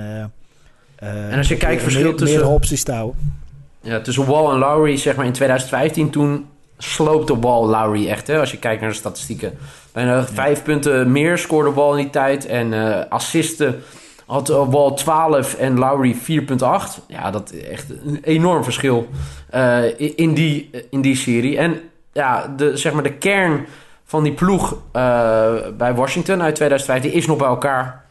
En als je kijkt, verschil meer- tussen- meerdere opties te houden. Ja, tussen Wall en Lowry, zeg maar in 2015, toen sloopte Wall Lowry echt. Hè, als je kijkt naar de statistieken. Bijna vijf punten meer scoorde Wall in die tijd. En eh, assisten had eh, Wall 12 en Lowry 4,8. Ja, dat is echt een enorm verschil eh, in, die, in die serie. En ja, de, zeg maar de kern van die ploeg bij Washington uit 2015 is nog bij elkaar.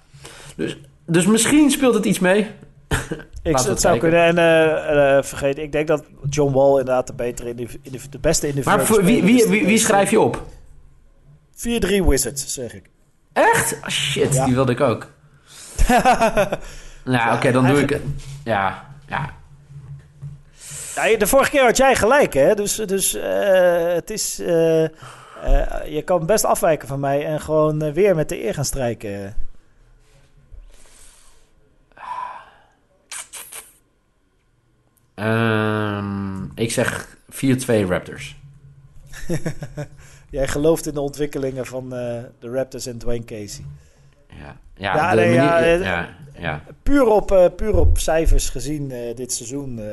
Dus, dus misschien speelt het iets mee. (laughs) Ik, het zou kunnen. En eh, eh, vergeet, ik denk dat John Wall inderdaad de betere, indiv- de beste individuele Maar voor, wie, wie, wie, wie schrijf je op? 4-3 Wizards, zeg ik. Echt? Ah, shit, Ja. die wilde ik ook. (laughs) Nou, oké, dan doe ik het. Ja, ja. Ja, de vorige keer had jij gelijk, hè? Dus, dus eh, het is. je kan best afwijken van mij en gewoon weer met de eer gaan strijken. Ehm, ik zeg 4-2 Raptors. (laughs) Jij gelooft in de ontwikkelingen van eh, de Raptors en Dwayne Casey. Ja, ja, Ja, nee, manier- eh, ja, ja. Puur op, eh, puur op cijfers gezien dit seizoen eh,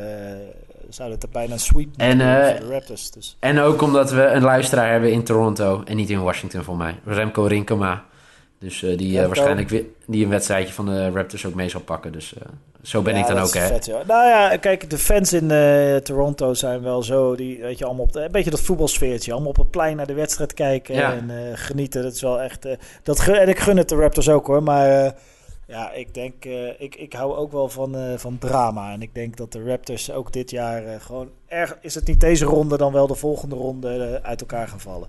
zou het er bijna een sweep En, de Raptors. Dus. En ook omdat we een luisteraar hebben in Toronto en niet in Washington voor mij. Remco Rinkema. Dus eh, die waarschijnlijk weer, die een wedstrijdje van de Raptors ook mee zal pakken. Dus zo ben Ja, ik dan ook, hè. vet. Nou ja, kijk, de fans in eh, Toronto zijn wel zo, die, weet je, allemaal op de, een beetje dat voetbalsfeertje. Allemaal op het plein naar de wedstrijd kijken Ja. en eh, genieten. Dat is wel echt, eh, dat, gun- en ik gun het de Raptors ook hoor, maar ja, ik denk, ik, ik hou ook wel van, van drama. En ik denk dat de Raptors ook dit jaar gewoon erg, is het niet deze ronde, dan wel de volgende ronde uit elkaar gaan vallen.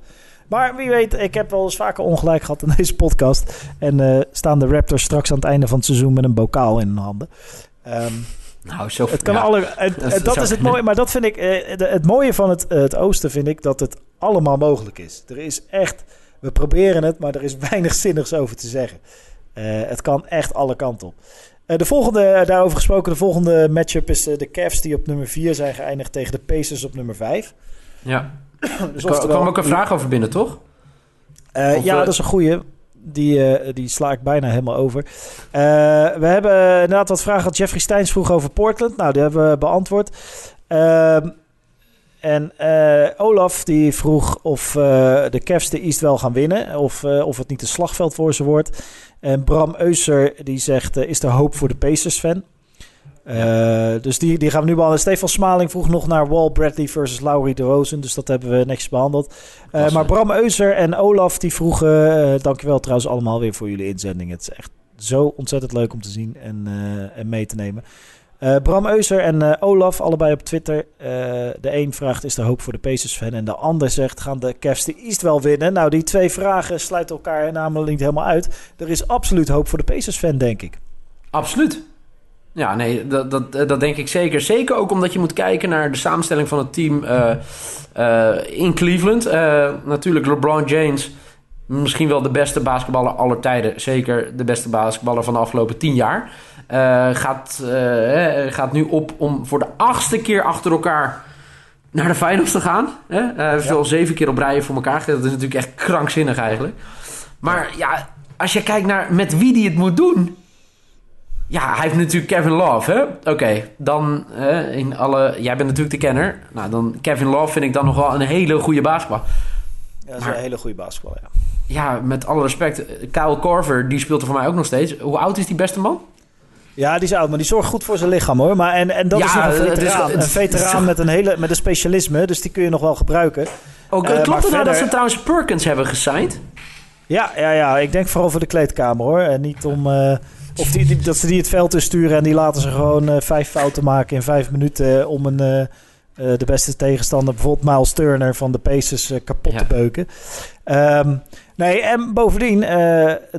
Maar wie weet, ik heb wel eens vaker ongelijk gehad in (laughs) deze podcast. En eh, staan de Raptors straks aan het einde van het seizoen met een bokaal in hun handen. Ehm, Nou, zo het kan ja. alle, (laughs) het- dat is het mooie, maar dat vind ik eh, de- het mooie van het, eh, het oosten vind ik dat het allemaal mogelijk is. Er is echt, we proberen het, maar er is (laughs) weinig zinnigs over te zeggen. Het kan echt alle kanten op. De volgende, daarover gesproken, de volgende matchup is de Cavs die op nummer 4 zijn geëindigd tegen de Pacers op nummer 5. Ja. Dus Er kwam- ook een vraag over binnen, toch? Eh, Of, ja, eh, dat is een goeie. Die, eh, die sla ik bijna helemaal over. We hebben inderdaad wat vragen. gehad. Jeffrey Steins vroeg over Portland. Nou, die hebben we beantwoord. Ehm, en Olaf die vroeg of de Cavs de East wel gaan winnen. Of, of het niet een slagveld voor ze wordt. En Bram Euser die zegt, is er hoop voor de Pacers fan? Eh, Dus die, die gaan we nu behandelen. Stefan Smaling vroeg nog naar Wall Bradley versus Laurie de Rosen. Dus dat hebben we netjes behandeld. Eh, maar Bram Euser en Olaf die vroegen... eh, dankjewel trouwens allemaal weer voor jullie inzending. Het is echt zo ontzettend leuk om te zien en, eh, en mee te nemen. Eh, Bram Euser en eh, Olaf, allebei op Twitter. Eh, de een vraagt, is er hoop voor de Pacers-fan? En de ander zegt, gaan de Cavs de East wel winnen? Nou, die twee vragen sluiten elkaar namelijk niet helemaal uit. Er is absoluut hoop voor de Pacers-fan, denk ik. Absoluut. Ja, nee, dat, dat, dat denk ik zeker. Zeker ook omdat je moet kijken naar de samenstelling van het team eh, eh, in Cleveland. Eh, natuurlijk LeBron James, misschien wel de beste basketballer aller tijden. Zeker de beste basketballer van de afgelopen tien jaar. Eh, gaat, eh, eh, gaat nu op om voor de achtste keer achter elkaar naar de finals te gaan. Hè? Eh, Hij heeft Ja. wel zeven keer op rijen voor elkaar gegeven. Dat is natuurlijk echt krankzinnig eigenlijk. Maar ja, als je kijkt naar met wie die het moet doen... Ja, hij heeft natuurlijk Kevin Love, hè? Oké, dan in alle... Jij bent natuurlijk de kenner. Nou, dan Kevin Love vind ik dan nog wel een hele goede basketbal. Ja, dat is Maar- een hele goede basketbal, ja. Ja, met alle respect. Kyle Korver, die speelt er voor mij ook nog steeds. Hoe oud is die beste man? Ja, die is oud, maar die zorgt goed voor zijn lichaam hoor. Maar en, en dat Ja, is nog een veteraan. een veteraan met een hele met een specialisme, dus die kun je nog wel gebruiken. Ook, Eh, klopt het nou dat ze trouwens Perkins hebben gesigned? Ja, ja, ja, ik denk vooral voor de kleedkamer hoor. En niet om. eh, of die, die- dat ze die het veld insturen en die laten ze gewoon eh, vijf fouten maken in vijf minuten om een, eh, eh, de beste tegenstander, bijvoorbeeld Miles Turner van de Pacers, kapot Ja. te beuken. Ehm, nee, en bovendien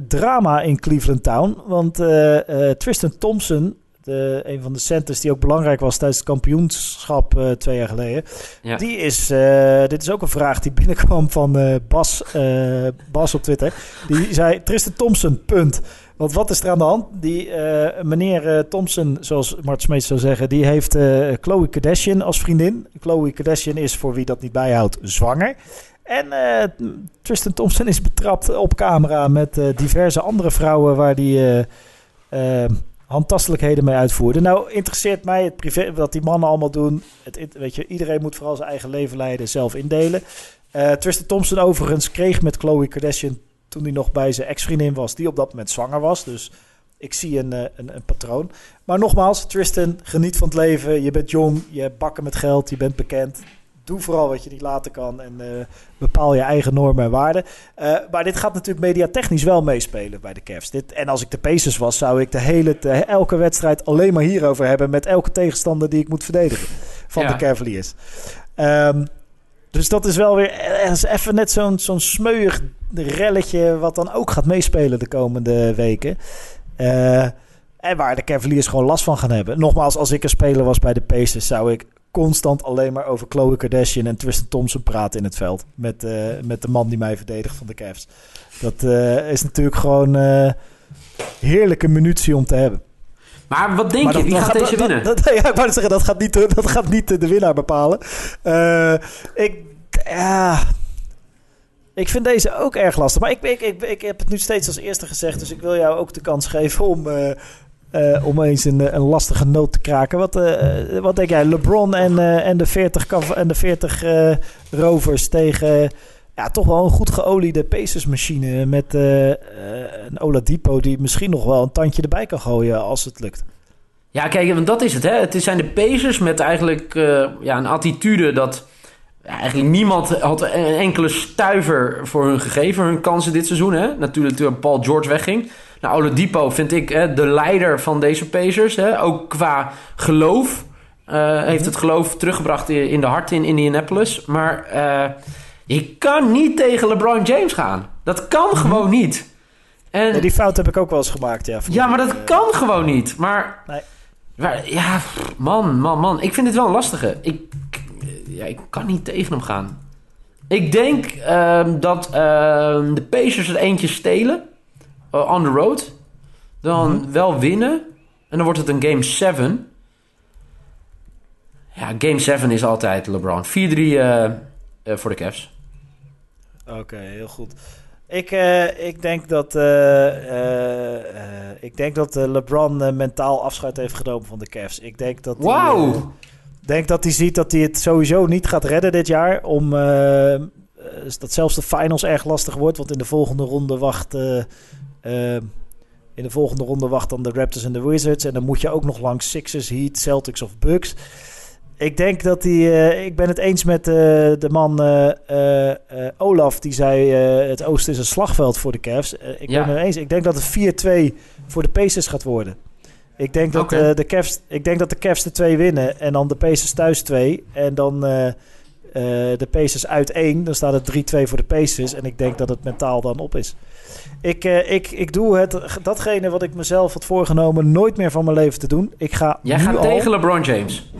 drama in Cleveland Town. Want Tristan Thompson, de, een van de centers die ook belangrijk was tijdens het kampioenschap twee jaar geleden. Ja. Die is, dit is ook een vraag die (laughs) binnenkwam van Bas, Bas op Twitter. Die zei, Tristan Thompson, punt. Want wat is er aan de hand? Die eh, meneer eh, Thompson, zoals Mart Smeets zou zeggen, die heeft eh Chloe Kardashian als vriendin. Chloe Kardashian is, voor wie dat niet bijhoudt, zwanger. En eh, Tristan Thompson is betrapt op camera met eh, diverse andere vrouwen waar die eh, eh, handtastelijkheden mee uitvoerde. Nou, interesseert mij het privé, wat die mannen allemaal doen. Het, weet je, iedereen moet vooral zijn eigen leven leiden, zelf indelen. Eh Tristan Thompson overigens kreeg met Chloe Kardashian toen hij nog bij zijn ex-vriendin was, die op dat moment zwanger was. Dus ik zie een, eh, een, een patroon. Maar nogmaals, Tristan, geniet van het leven. Je bent jong, je bakken met geld, je bent bekend. Doe vooral wat je niet laten kan en eh, bepaal je eigen normen en waarden. Eh, maar dit gaat natuurlijk mediatechnisch wel meespelen bij de Cavs. Dit, en als ik de Pacers was, zou ik de hele, de, elke wedstrijd alleen maar hierover hebben... met elke tegenstander die ik moet verdedigen van Ja. de Cavaliers. Ehm, dus dat is wel weer eh, is even net zo'n zo'n smeuig relletje... wat dan ook gaat meespelen de komende weken. Eh, en waar de Cavaliers gewoon last van gaan hebben. Nogmaals, als ik een speler was bij de Pacers... zou ik constant alleen maar over Chloe Kardashian en Tristan Thompson praten in het veld. Met, eh, met de man die mij verdedigt van de Cavs. Dat is natuurlijk gewoon heerlijke munitie om te hebben. Maar wat denk Maar je? dat- Wie gaat deze dat- winnen? Dat, (laughs) ja, ik wou zeggen, dat gaat niet, de- dat gaat niet de, winnaar bepalen. Eh, ik, ja, ik vind deze ook erg lastig. Maar ik, ik, ik, ik heb het nu steeds als eerste gezegd. Dus ik wil jou ook de kans geven om, eh, eh, om eens een, een lastige noot te kraken. Wat, wat denk jij? LeBron en, en de 40, Cav- en de 40 eh, Rovers tegen... Ja, toch wel een goed geoliede Pacers-machine met eh, eh, een Oladipo die misschien nog wel een tandje erbij kan gooien als het lukt. Ja, kijk, want dat is het. Hè. Het zijn de Pacers met eigenlijk eh, ja, een attitude dat... eigenlijk niemand had een enkele stuiver voor hun gegeven. Hun kansen dit seizoen. Hè. Natuurlijk toen Paul George wegging. Nou, Oladipo vind ik hè, de leider van deze Pacers. Hè. Ook qua geloof. eh, heeft het geloof teruggebracht in, in de hart in Indianapolis. Maar je kan niet tegen LeBron James gaan. Dat kan gewoon niet. En, Ja, die fout heb ik ook wel eens gemaakt, ja. ja, maar dat Eh, kan gewoon niet. Maar, Nee. maar ja, man, man, man. Ik vind dit wel een lastige. Ik, ja, ik kan niet tegen hem gaan. Ik denk ehm, dat ehm, de Pacers er eentje stelen. eh, on the road. Dan Mhm. wel winnen. En dan wordt het een game 7. Ja, game 7 is altijd LeBron. 4-3 eh, eh, voor de Cavs. Oké, heel goed. Ik, eh, ik denk dat, eh, eh, ik denk dat LeBron mentaal afscheid heeft genomen van de Cavs. Ik denk dat Wauw! eh, denk dat hij ziet dat hij het sowieso niet gaat redden dit jaar. Om, dat zelfs de finals erg lastig wordt. Want in de volgende ronde wacht... in de volgende ronde wacht dan de Raptors en de Wizards. En dan moet je ook nog langs Sixers, Heat, Celtics of Bucks. Ik denk dat hij. eh, ik ben het eens met eh, de man eh, Olaf. Die zei: Het Oosten is een slagveld voor de Cavs. Ik Ja. ben het eens. Ik denk dat het 4-2 voor de Pacers gaat worden. Ik denk dat, de Cavs, ik denk dat de Cavs de twee winnen. En dan de Pacers thuis twee. En dan de Pacers uit één. Dan staat het 3-2 voor de Pacers. En ik denk dat het mentaal dan op is. Ik, ik, ik doe het, datgene wat ik mezelf had voorgenomen nooit meer van mijn leven te doen. Ik ga Jij nu gaat al tegen LeBron James.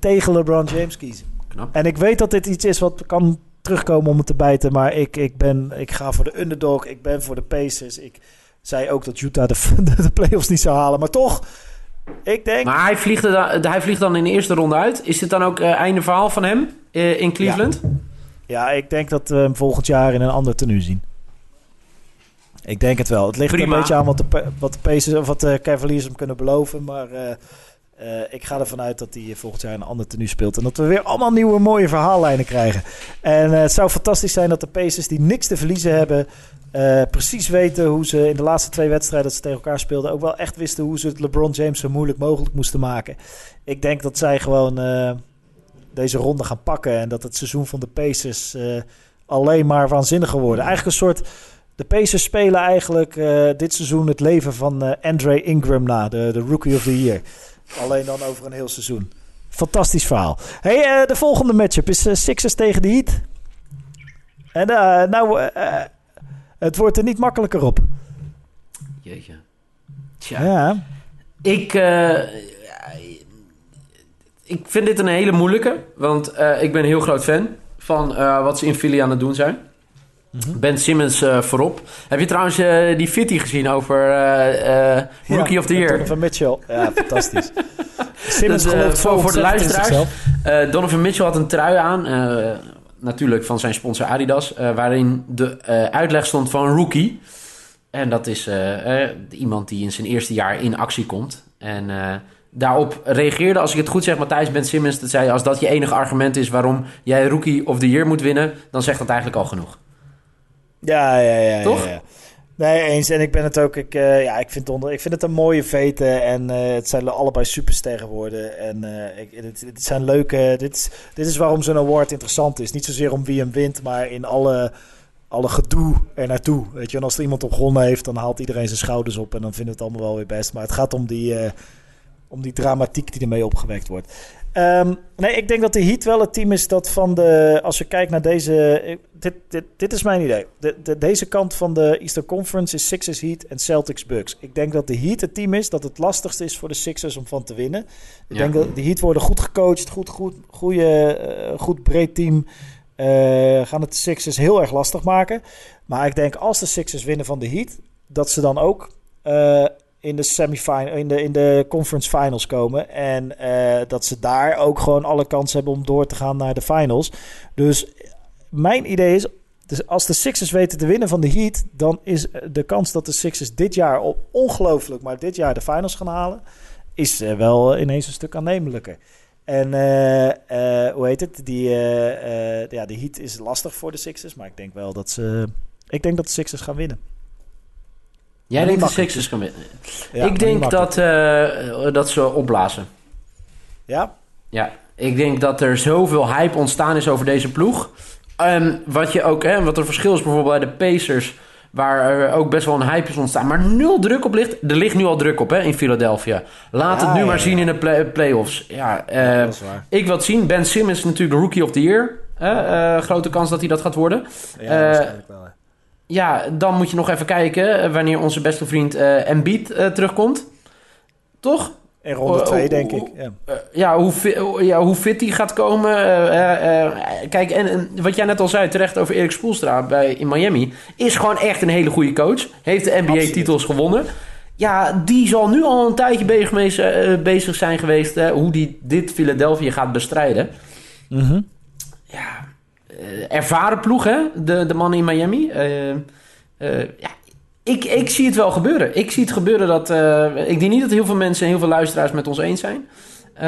Tegen LeBron James kiezen. Knap. En ik weet dat dit iets is wat kan terugkomen om het te bijten. Maar ik, ik, ben, ik ga voor de underdog. Ik ben voor de Pacers. Ik zei ook dat Utah de, (laughs) de, playoffs niet zou halen. Maar toch, ik denk... Maar hij vliegt, er dan, hij vliegt dan in de eerste ronde uit. Is dit dan ook eh, einde verhaal van hem eh, in Cleveland? Ja, ik denk dat we hem volgend jaar in een ander tenue zien. Ik denk het wel. Het ligt er Prima. een beetje aan wat de, wat de Pacers of wat de Cavaliers hem kunnen beloven. Maar eh, eh, ik ga ervan uit dat hij volgend jaar een ander tenue speelt. En dat we weer allemaal nieuwe mooie verhaallijnen krijgen. En eh, het zou fantastisch zijn dat de Pacers die niks te verliezen hebben... eh, precies weten hoe ze in de laatste twee wedstrijden dat ze tegen elkaar speelden... ook wel echt wisten hoe ze het LeBron James zo moeilijk mogelijk moesten maken. Ik denk dat zij gewoon deze ronde gaan pakken... en dat het seizoen van de Pacers alleen maar waanzinniger worden. Eigenlijk een soort... De Pacers spelen eigenlijk dit seizoen het leven van Andre Ingram na, de, de Rookie of the Year. Alleen dan over een heel seizoen. Fantastisch verhaal. Hey, eh, de volgende matchup is eh, Sixers tegen de Heat. En eh, nou, eh, het wordt er niet makkelijker op. Jeetje. Tja. Ja. Ik, eh, ik vind dit een hele moeilijke. Want eh, ik ben een heel groot fan van eh, wat ze in Philly aan het doen zijn. Mhm. Ben Simmons eh, voorop. Heb je trouwens eh, die fitty gezien over eh, Rookie Ja, of the Year? Donovan Mitchell. Ja, (laughs) fantastisch. Simmons Dus, gelooft voor- voor de luisteraars. Donovan Mitchell had een trui aan. natuurlijk van zijn sponsor Adidas. waarin de uitleg stond van rookie. En dat is iemand die in zijn eerste jaar in actie komt. En daarop reageerde, als ik het goed zeg, Matthijs Ben Simmons. Dat zei, als dat je enige argument is waarom jij rookie of the year moet winnen... dan zegt dat eigenlijk al genoeg. Ja, ja, ja. Toch? Ja, ja. Nee, eens. En ik ben het ook. Ik, eh, ja, ik, vind het onder, ik vind het een mooie vete. En eh, het zijn allebei supersterren worden. En eh, ik, dit, dit zijn leuke. Dit is, dit is waarom zo'n award interessant is. Niet zozeer om wie hem wint, maar in alle, alle gedoe er naartoe. Weet je, en als er iemand op gewonnen heeft, dan haalt iedereen zijn schouders op. En dan vinden we het allemaal wel weer best. Maar het gaat om die, om die dramatiek die ermee opgewekt wordt. Ehm, nee, ik denk dat de Heat wel het team is dat van de... Als je kijkt naar deze... ik- Dit, dit, dit is mijn idee. De, de- deze kant van de Eastern Conference is Sixers Heat en Celtics Bucks. Ik denk dat de Heat het team is dat het lastigste is voor de Sixers om van te winnen. Ik Ja. denk dat de Heat worden goed gecoacht, goed, goed, goede, eh, goed breed team. Eh, gaan het de Sixers heel erg lastig maken. Maar ik denk als de Sixers winnen van de Heat, dat ze dan ook... eh, in de semifinal, in de, in de conference finals komen. En eh, dat ze daar ook gewoon alle kans hebben om door te gaan naar de finals. Dus mijn idee is, dus als de Sixers weten te winnen van de Heat, dan is de kans dat de Sixers dit jaar op ongelooflijk, maar dit jaar de finals gaan halen, is eh, wel ineens een stuk aannemelijker. En eh, eh, hoe heet het? Die, eh, eh, ja, de Heat is lastig voor de Sixers, maar ik denk wel dat ze, ik denk dat de Sixers gaan winnen. Jij denkt makkelijk. Sixers kan winnen. Ja, ik denk dat, eh, dat ze opblazen. Ja, Ja, ik denk dat er zoveel hype ontstaan is over deze ploeg. Ehm, wat, je ook, hè, wat er verschil is bijvoorbeeld bij de Pacers, waar er ook best wel een hype is ontstaan, maar nul druk op ligt. Er ligt nu al druk op hè, in Philadelphia. Laat Ja, het nu ja, maar zien in de play- playoffs. Ja, eh, dat is waar. ik wil het zien. Ben Simmons is natuurlijk de Rookie of the Year. Eh, grote kans dat hij dat gaat worden. Ja, waarschijnlijk wel. Ja, dan moet je nog even kijken eh, wanneer onze beste vriend eh Embiid eh, terugkomt. Toch? In ronde oh, 2, oh, denk ik. Ja. Ja, hoe fit, ja, hoe fit die gaat komen. kijk, en, en wat jij net al zei terecht over Erik Spoelstra bij, in Miami... is gewoon echt een hele goede coach. Heeft de NBA-titels gewonnen. Ja, die zal nu al een tijdje bezig, mee- bezig zijn geweest... hoe die dit Philadelphia gaat bestrijden. Mhm. Ja, ervaren ploeg, hè? De, de mannen in Miami. Eh, eh, ja, ik, ik zie het wel gebeuren. Ik zie het gebeuren dat... eh, ik denk niet dat heel veel mensen en heel veel luisteraars met ons eens zijn. Eh,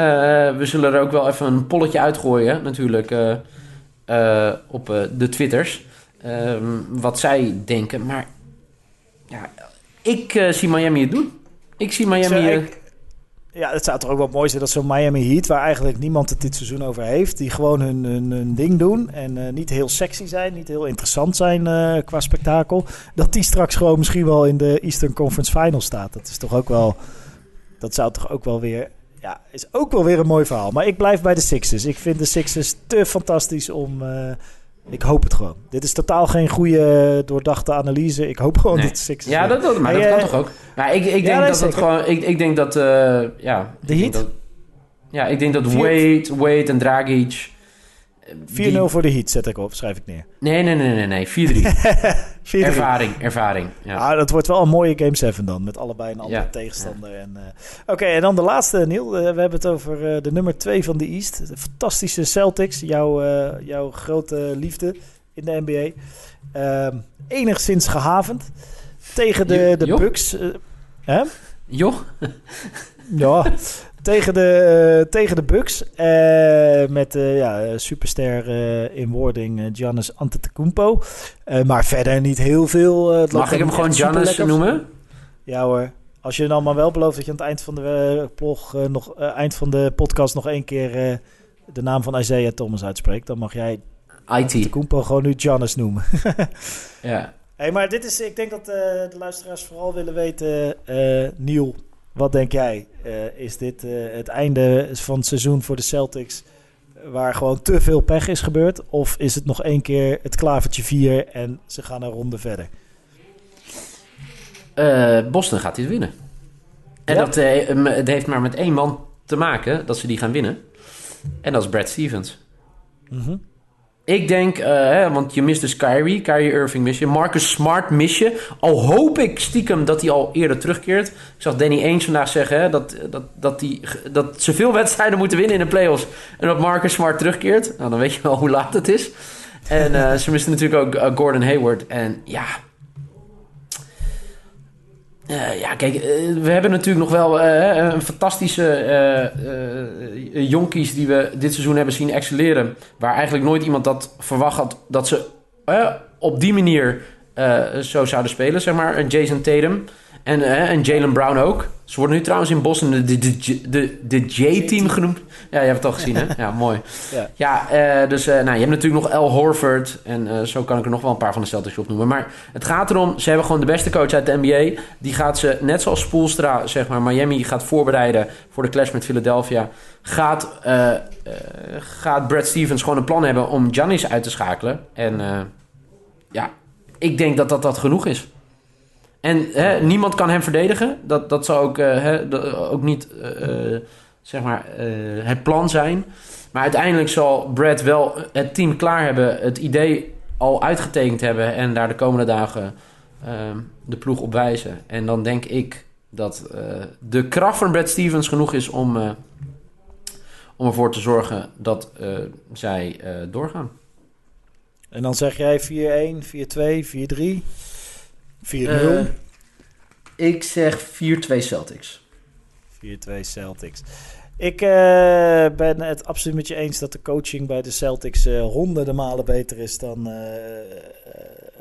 we zullen er ook wel even een polletje uitgooien, natuurlijk, eh, eh, op eh, de Twitters. Ehm, wat zij denken. Maar ja, ik eh, zie Miami het doen. Ik zie Miami... Eh, ik- ja, het zou toch ook wel mooi zijn dat zo'n Miami Heat, waar eigenlijk niemand het dit seizoen over heeft, die gewoon hun, hun, ding doen en eh, niet heel sexy zijn, niet heel interessant zijn eh, qua spektakel, dat die straks gewoon misschien wel in de Eastern Conference Finals staat. Dat is toch ook wel, dat zou toch ook wel weer, ja, is ook wel weer een mooi verhaal. Maar ik blijf bij de Sixers. Ik vind de Sixers te fantastisch om, eh, ik hoop het gewoon. Dit is totaal geen goede eh, doordachte analyse. Ik hoop gewoon Nee. dat Sixers. Ja, dat, dat, maar Hey, dat kan eh, toch ook? Maar ik, ik denk dat het gewoon... Ik, ik denk dat... eh, ja, De Heat? dat- ja, ik denk dat Wade, Wade en Dragic... eh, 4-0 die- voor de Heat zet ik op, schrijf ik neer. Nee, nee, nee, nee, nee. 4-3. 4-3. (laughs) ervaring, ervaring. Ja. Ah, dat wordt wel een mooie Game 7 dan, met allebei een andere Ja, tegenstander. En, eh, Oké, en dan de laatste, Niel. Eh, we hebben het over eh, de nummer 2 van de East. De fantastische Celtics, jouw, jouw grote liefde in de NBA. Ehm, enigszins gehavend tegen de, de. Bucks. hè? Joh? Ja, (laughs) tegen de, eh, tegen de Bucks. eh, met eh ja, superster in wording Giannis Antetokounmpo. Maar verder niet heel veel. Mag ik hem gewoon Giannis noemen? Ja hoor. Als je dan maar wel belooft dat je aan het eind van de eh, nog, eind van de podcast nog één keer de naam van Isaiah Thomas uitspreekt, dan mag jij IT. Koempo gewoon nu Giannis noemen. Ja. (laughs) hey, maar dit is, ik denk dat de luisteraars vooral willen weten, Niel, wat denk jij? Eh, is dit eh, het einde van het seizoen voor de Celtics, waar gewoon te veel pech is gebeurd? Of is het nog één keer het klavertje 4 en ze gaan een ronde verder? Eh, Boston gaat dit winnen. En Ja? dat het heeft maar met één man te maken dat ze die gaan winnen. En dat is Brad Stevens. Mhm. Ik denk, eh, want je mist dus Kyrie. Kyrie Irving mis je. Marcus Smart mis je. Al hoop ik stiekem dat hij al eerder terugkeert. Ik zag Danny Ainge vandaag zeggen hè, dat, dat, dat, die, dat ze veel (laughs) wedstrijden moeten winnen in de playoffs. En dat Marcus Smart terugkeert. Nou, dan weet je wel hoe laat het is. En eh, ze misten natuurlijk ook eh, Gordon Hayward. En ja... Eh, ja, kijk, eh, we hebben natuurlijk nog wel eh, een fantastische jonkies die we dit seizoen hebben zien excelleren. Waar eigenlijk nooit iemand dat verwacht had dat ze op die manier zo zouden spelen, zeg maar. En Jason Tatum en, eh, en Jalen Brown ook. Ze worden nu trouwens in Boston de, de, de, de, de J-team genoemd. Ja, je hebt het al gezien, hè? (laughs) Ja, mooi. Ja. Ja, eh, dus eh, nou, je hebt natuurlijk nog Al Horford. En zo kan ik er nog wel een paar van de Celtics opnoemen. Maar het gaat erom, ze hebben gewoon de beste coach uit de NBA. Die gaat ze, net zoals Spoelstra, zeg maar, Miami gaat voorbereiden voor de clash met Philadelphia. Gaat, gaat Brad Stevens gewoon een plan hebben om Giannis uit te schakelen. En ja, ik denk dat dat, dat genoeg is. En hè, niemand kan hem verdedigen. Dat, dat zou ook, eh, hè, dat- ook niet eh, eh, zeg maar, het plan zijn. Maar uiteindelijk zal Brad wel het team klaar hebben, het idee al uitgetekend hebben en daar de komende dagen ehm, de ploeg op wijzen. En dan denk ik dat de kracht van Brad Stevens genoeg is om, om ervoor te zorgen dat zij doorgaan. En dan zeg jij 4-1, 4-2, 4-3, 4-0. Eh, ik zeg 4-2 Celtics. 4-2 Celtics. Ik eh, ben het absoluut met je eens dat de coaching bij de Celtics eh, honderden malen beter is dan,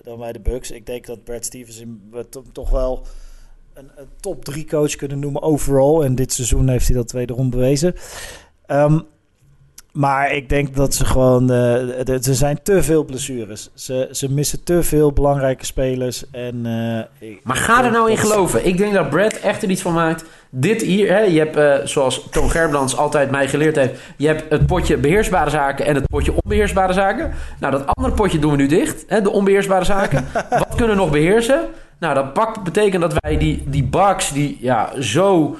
dan bij de Bucks. Ik denk dat Brad Stevens in- we to- toch wel een, een top 3 coach kunnen noemen overall. En dit seizoen heeft hij dat wederom bewezen. Ehm, maar ik denk dat ze gewoon... eh, er zijn te veel blessures. Ze, ze missen te veel belangrijke spelers. En, eh, ik- Maar ga er nou in geloven. Ik denk dat Brad echt er iets van maakt. Dit hier, hè, je hebt, eh, zoals Toon Gerbrands altijd mij geleerd heeft... je hebt het potje beheersbare zaken en het potje onbeheersbare zaken. Nou, dat andere potje doen we nu dicht, hè, de onbeheersbare zaken. (laughs) Wat kunnen we nog beheersen? Nou, dat betekent dat wij die, die bugs die ja, zo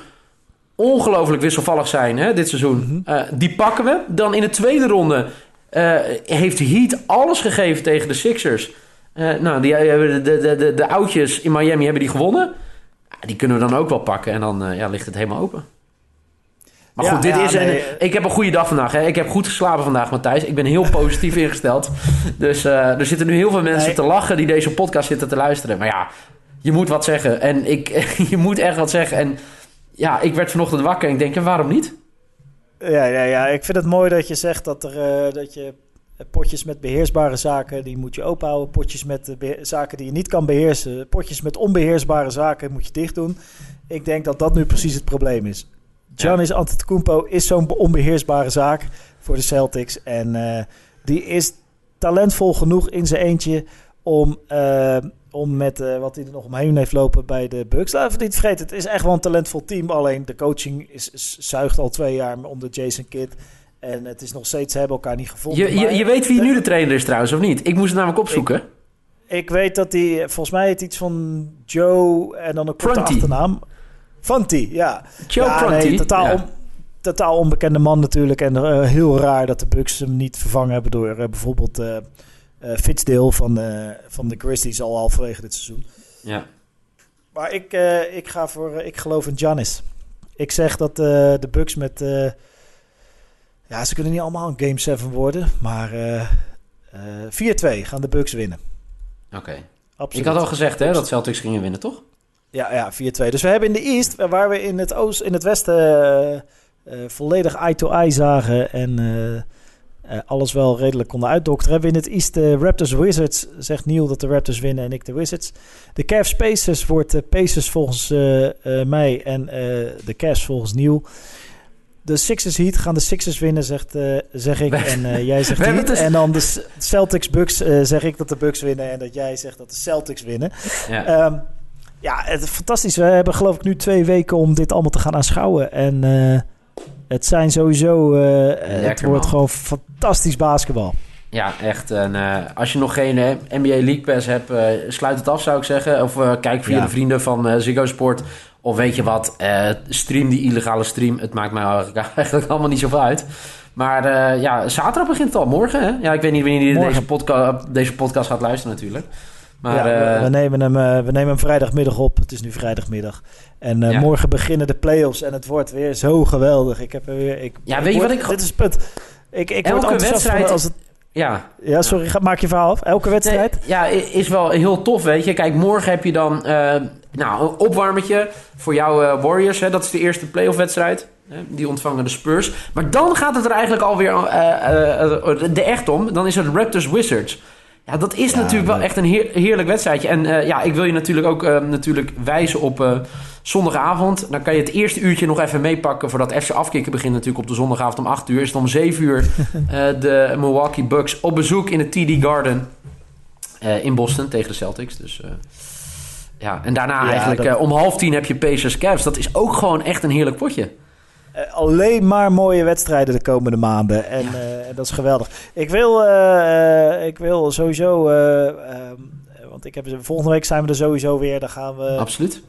ongelooflijk wisselvallig zijn hè, dit seizoen... eh, die pakken we. Dan in de tweede ronde eh, heeft Heat alles gegeven tegen de Sixers... Eh, nou, die, hebben de, de, de, de oudjes in Miami hebben die gewonnen. Die kunnen we dan ook wel pakken en dan ja, ligt het helemaal open. Maar Ja, goed, dit ja, is een, nee. ik heb een goede dag vandaag. Hè. Ik heb goed geslapen vandaag, Matthijs. Ik ben heel positief (laughs) ingesteld. Dus er zitten nu heel veel mensen Nee. te lachen die deze podcast zitten te luisteren. Maar ja, je moet wat zeggen. En ik, (laughs) je moet echt wat zeggen. En ja, ik werd vanochtend wakker en ik denk, ja, waarom niet? Ja, ja, ja, ik vind het mooi dat je zegt dat, er, eh, dat je potjes met beheersbare zaken, die moet je openhouden. Potjes met zaken die je niet kan beheersen. Potjes met onbeheersbare zaken moet je dicht doen. Ik denk dat dat nu precies het probleem is. Giannis Antetokounmpo is zo'n be- onbeheersbare zaak voor de Celtics. En eh, die is talentvol genoeg in zijn eentje om, eh, om met eh, wat hij er nog omheen heeft lopen bij de Bucks. Laten we niet vergeten, het is echt wel een talentvol team. Alleen de coaching is, is- zuigt al twee jaar onder Jason Kidd. En het is nog steeds, ze hebben elkaar niet gevonden. Je, je, weet wie nu de trainer is trouwens, of niet? Ik moest het namelijk opzoeken. Ik weet dat hij, volgens mij heet iets van Joe en dan een korte Prunty. achternaam. Fanti, ja. Joe ja, nee, totaal, Ja. on- totaal onbekende man natuurlijk. En eh, heel raar dat de Bucks hem niet vervangen hebben door eh, bijvoorbeeld Fitzdale van, eh, van de Grizzlies al halverwege dit seizoen. Ja. Maar ik, eh, ik, ga voor, ik geloof in Giannis. Ik zeg dat de Bucks met... ja, ze kunnen niet allemaal een Game 7 worden. Maar eh, eh, 4-2 gaan de Bucks winnen. Oké. Absoluut. Ik had al gezegd hè, dat Celtics gingen winnen, toch? Ja, ja 4-2. Dus we hebben in de East, waar we in het, oost, in het Westen eh, eh, volledig eye-to-eye zagen en eh, eh, alles wel redelijk konden uitdokteren. We in het East de Raptors Wizards, zegt Neil dat de Raptors winnen en ik de Wizards. De Cavs Pacers wordt de Pacers volgens eh, eh, mij en eh, de Cavs volgens Neil. De Sixers Heat gaan de Sixers winnen, zegt, eh, zeg ik. En eh, jij zegt (laughs) Heat. het dus- En dan de Celtics Bucks eh, zeg ik dat de Bucks winnen. En dat jij zegt dat de Celtics winnen. Ja. Ehm, ja, het is fantastisch. We hebben geloof ik nu twee weken om dit allemaal te gaan aanschouwen. En eh, het zijn sowieso... eh, het wordt man. gewoon fantastisch basketbal. Ja, echt. En, eh, als je nog geen NBA League Pass hebt, eh, sluit het af zou ik zeggen. Of kijk via Ja. de vrienden van Ziggo Sport. Of weet je wat, stream die illegale stream. Het maakt mij eigenlijk, (laughs) eigenlijk allemaal niet zoveel uit. Maar ja, zaterdag begint het al. Morgen, hè? Ja, ik weet niet wanneer je deze, podca deze podcast gaat luisteren natuurlijk. Maar ja, we, eh, we nemen hem, eh, we nemen hem vrijdagmiddag op. Het is nu vrijdagmiddag. En eh, Ja. morgen beginnen de playoffs. En het wordt weer zo geweldig. Ik heb er weer... Ik, Ja, weet je wat ik- Dit is het punt. Ik, ik Elke wedstrijd- als het... ja, Ja, sorry. Ga, maak je verhaal af. Elke wedstrijd? Nee, ja, is wel heel tof, weet je. Kijk, morgen heb je dan nou, een opwarmetje voor jouw Warriors. Hè. Dat is de eerste playoff wedstrijd. Die ontvangen de Spurs. Maar dan gaat het er eigenlijk alweer eh, de echt om. Dan is het Raptors Wizards. Ja, dat is Ja, natuurlijk wel echt een heer- heerlijk wedstrijdje. En eh, ja, ik wil je natuurlijk ook eh, natuurlijk wijzen op eh, zondagavond. Dan kan je het eerste uurtje nog even meepakken... voordat FC Afkikken begint natuurlijk op de zondagavond om 8 uur. Is het om 7 uur (laughs) de Milwaukee Bucks op bezoek in het TD Garden... in Boston tegen de Celtics. Dus ja, en daarna Ja, eigenlijk dat- om half tien heb je Pacers Cavs. Dat is ook gewoon echt een heerlijk potje. Eh, alleen maar mooie wedstrijden de komende maanden. En eh, en dat is geweldig. Ik wil, eh, ik wil sowieso. eh, ehm, want ik heb, volgende week zijn we er sowieso weer. Dan gaan we, Absoluut.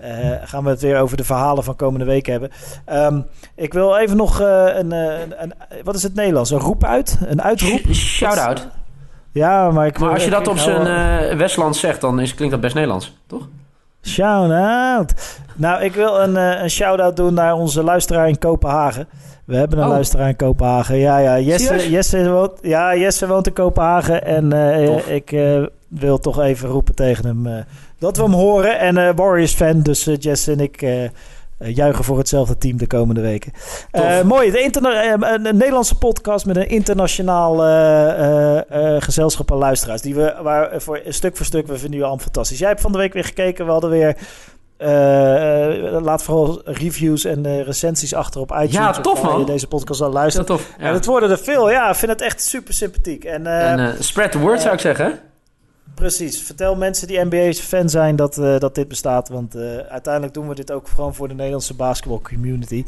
gaan we het weer over de verhalen van komende week hebben. Ehm, ik wil even nog een, een, een- Wat is het Nederlands? Een roep uit? Een uitroep? (laughs) Shout-out. Ja, maar ik Maar als je dat op hou- zijn eh Westlands zegt, dan is, klinkt dat best Nederlands, toch? Shout-out. Nou, ik wil een, eh, een shout-out doen naar onze luisteraar in Kopenhagen. We hebben een Oh. luisteraar in Kopenhagen. Ja, ja. Jesse? Jesse, woont, ja, Jesse woont in Kopenhagen. En eh, Tof. ik eh, wil toch even roepen tegen hem eh, dat we hem horen. En eh Warriors-fan, dus eh, Jesse en ik eh, eh, juichen voor hetzelfde team de komende weken. Eh, mooi, de eh, een, een Nederlandse podcast met een internationaal eh, eh, eh, gezelschap aan luisteraars. Die we, waar, eh, voor, stuk voor stuk, we vinden jullie allemaal fantastisch. Jij hebt van de week weer gekeken. We hadden weer... eh, eh, laat vooral reviews en eh, recensies achter op iTunes. Ja, of tof, man. je deze podcast al Heel luistert. tof. Ja. En het worden er veel. Ja, ik vind het echt super sympathiek. En, eh, En, eh, spread the word, zou ik zeggen. Precies. Vertel mensen die NBA-fan zijn dat, eh, dat dit bestaat. Want eh, uiteindelijk doen we dit ook gewoon voor de Nederlandse basketball community.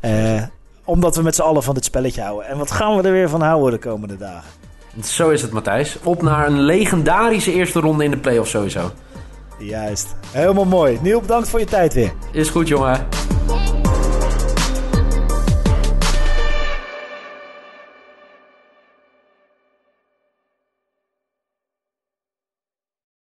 Eh, omdat we met z'n allen van dit spelletje houden. En wat gaan we er weer van houden de komende dagen? Zo is het, Matthijs. Op naar een legendarische eerste ronde in de playoffs sowieso. Juist. Helemaal mooi. Niel, bedankt voor je tijd weer. Is goed, jongen.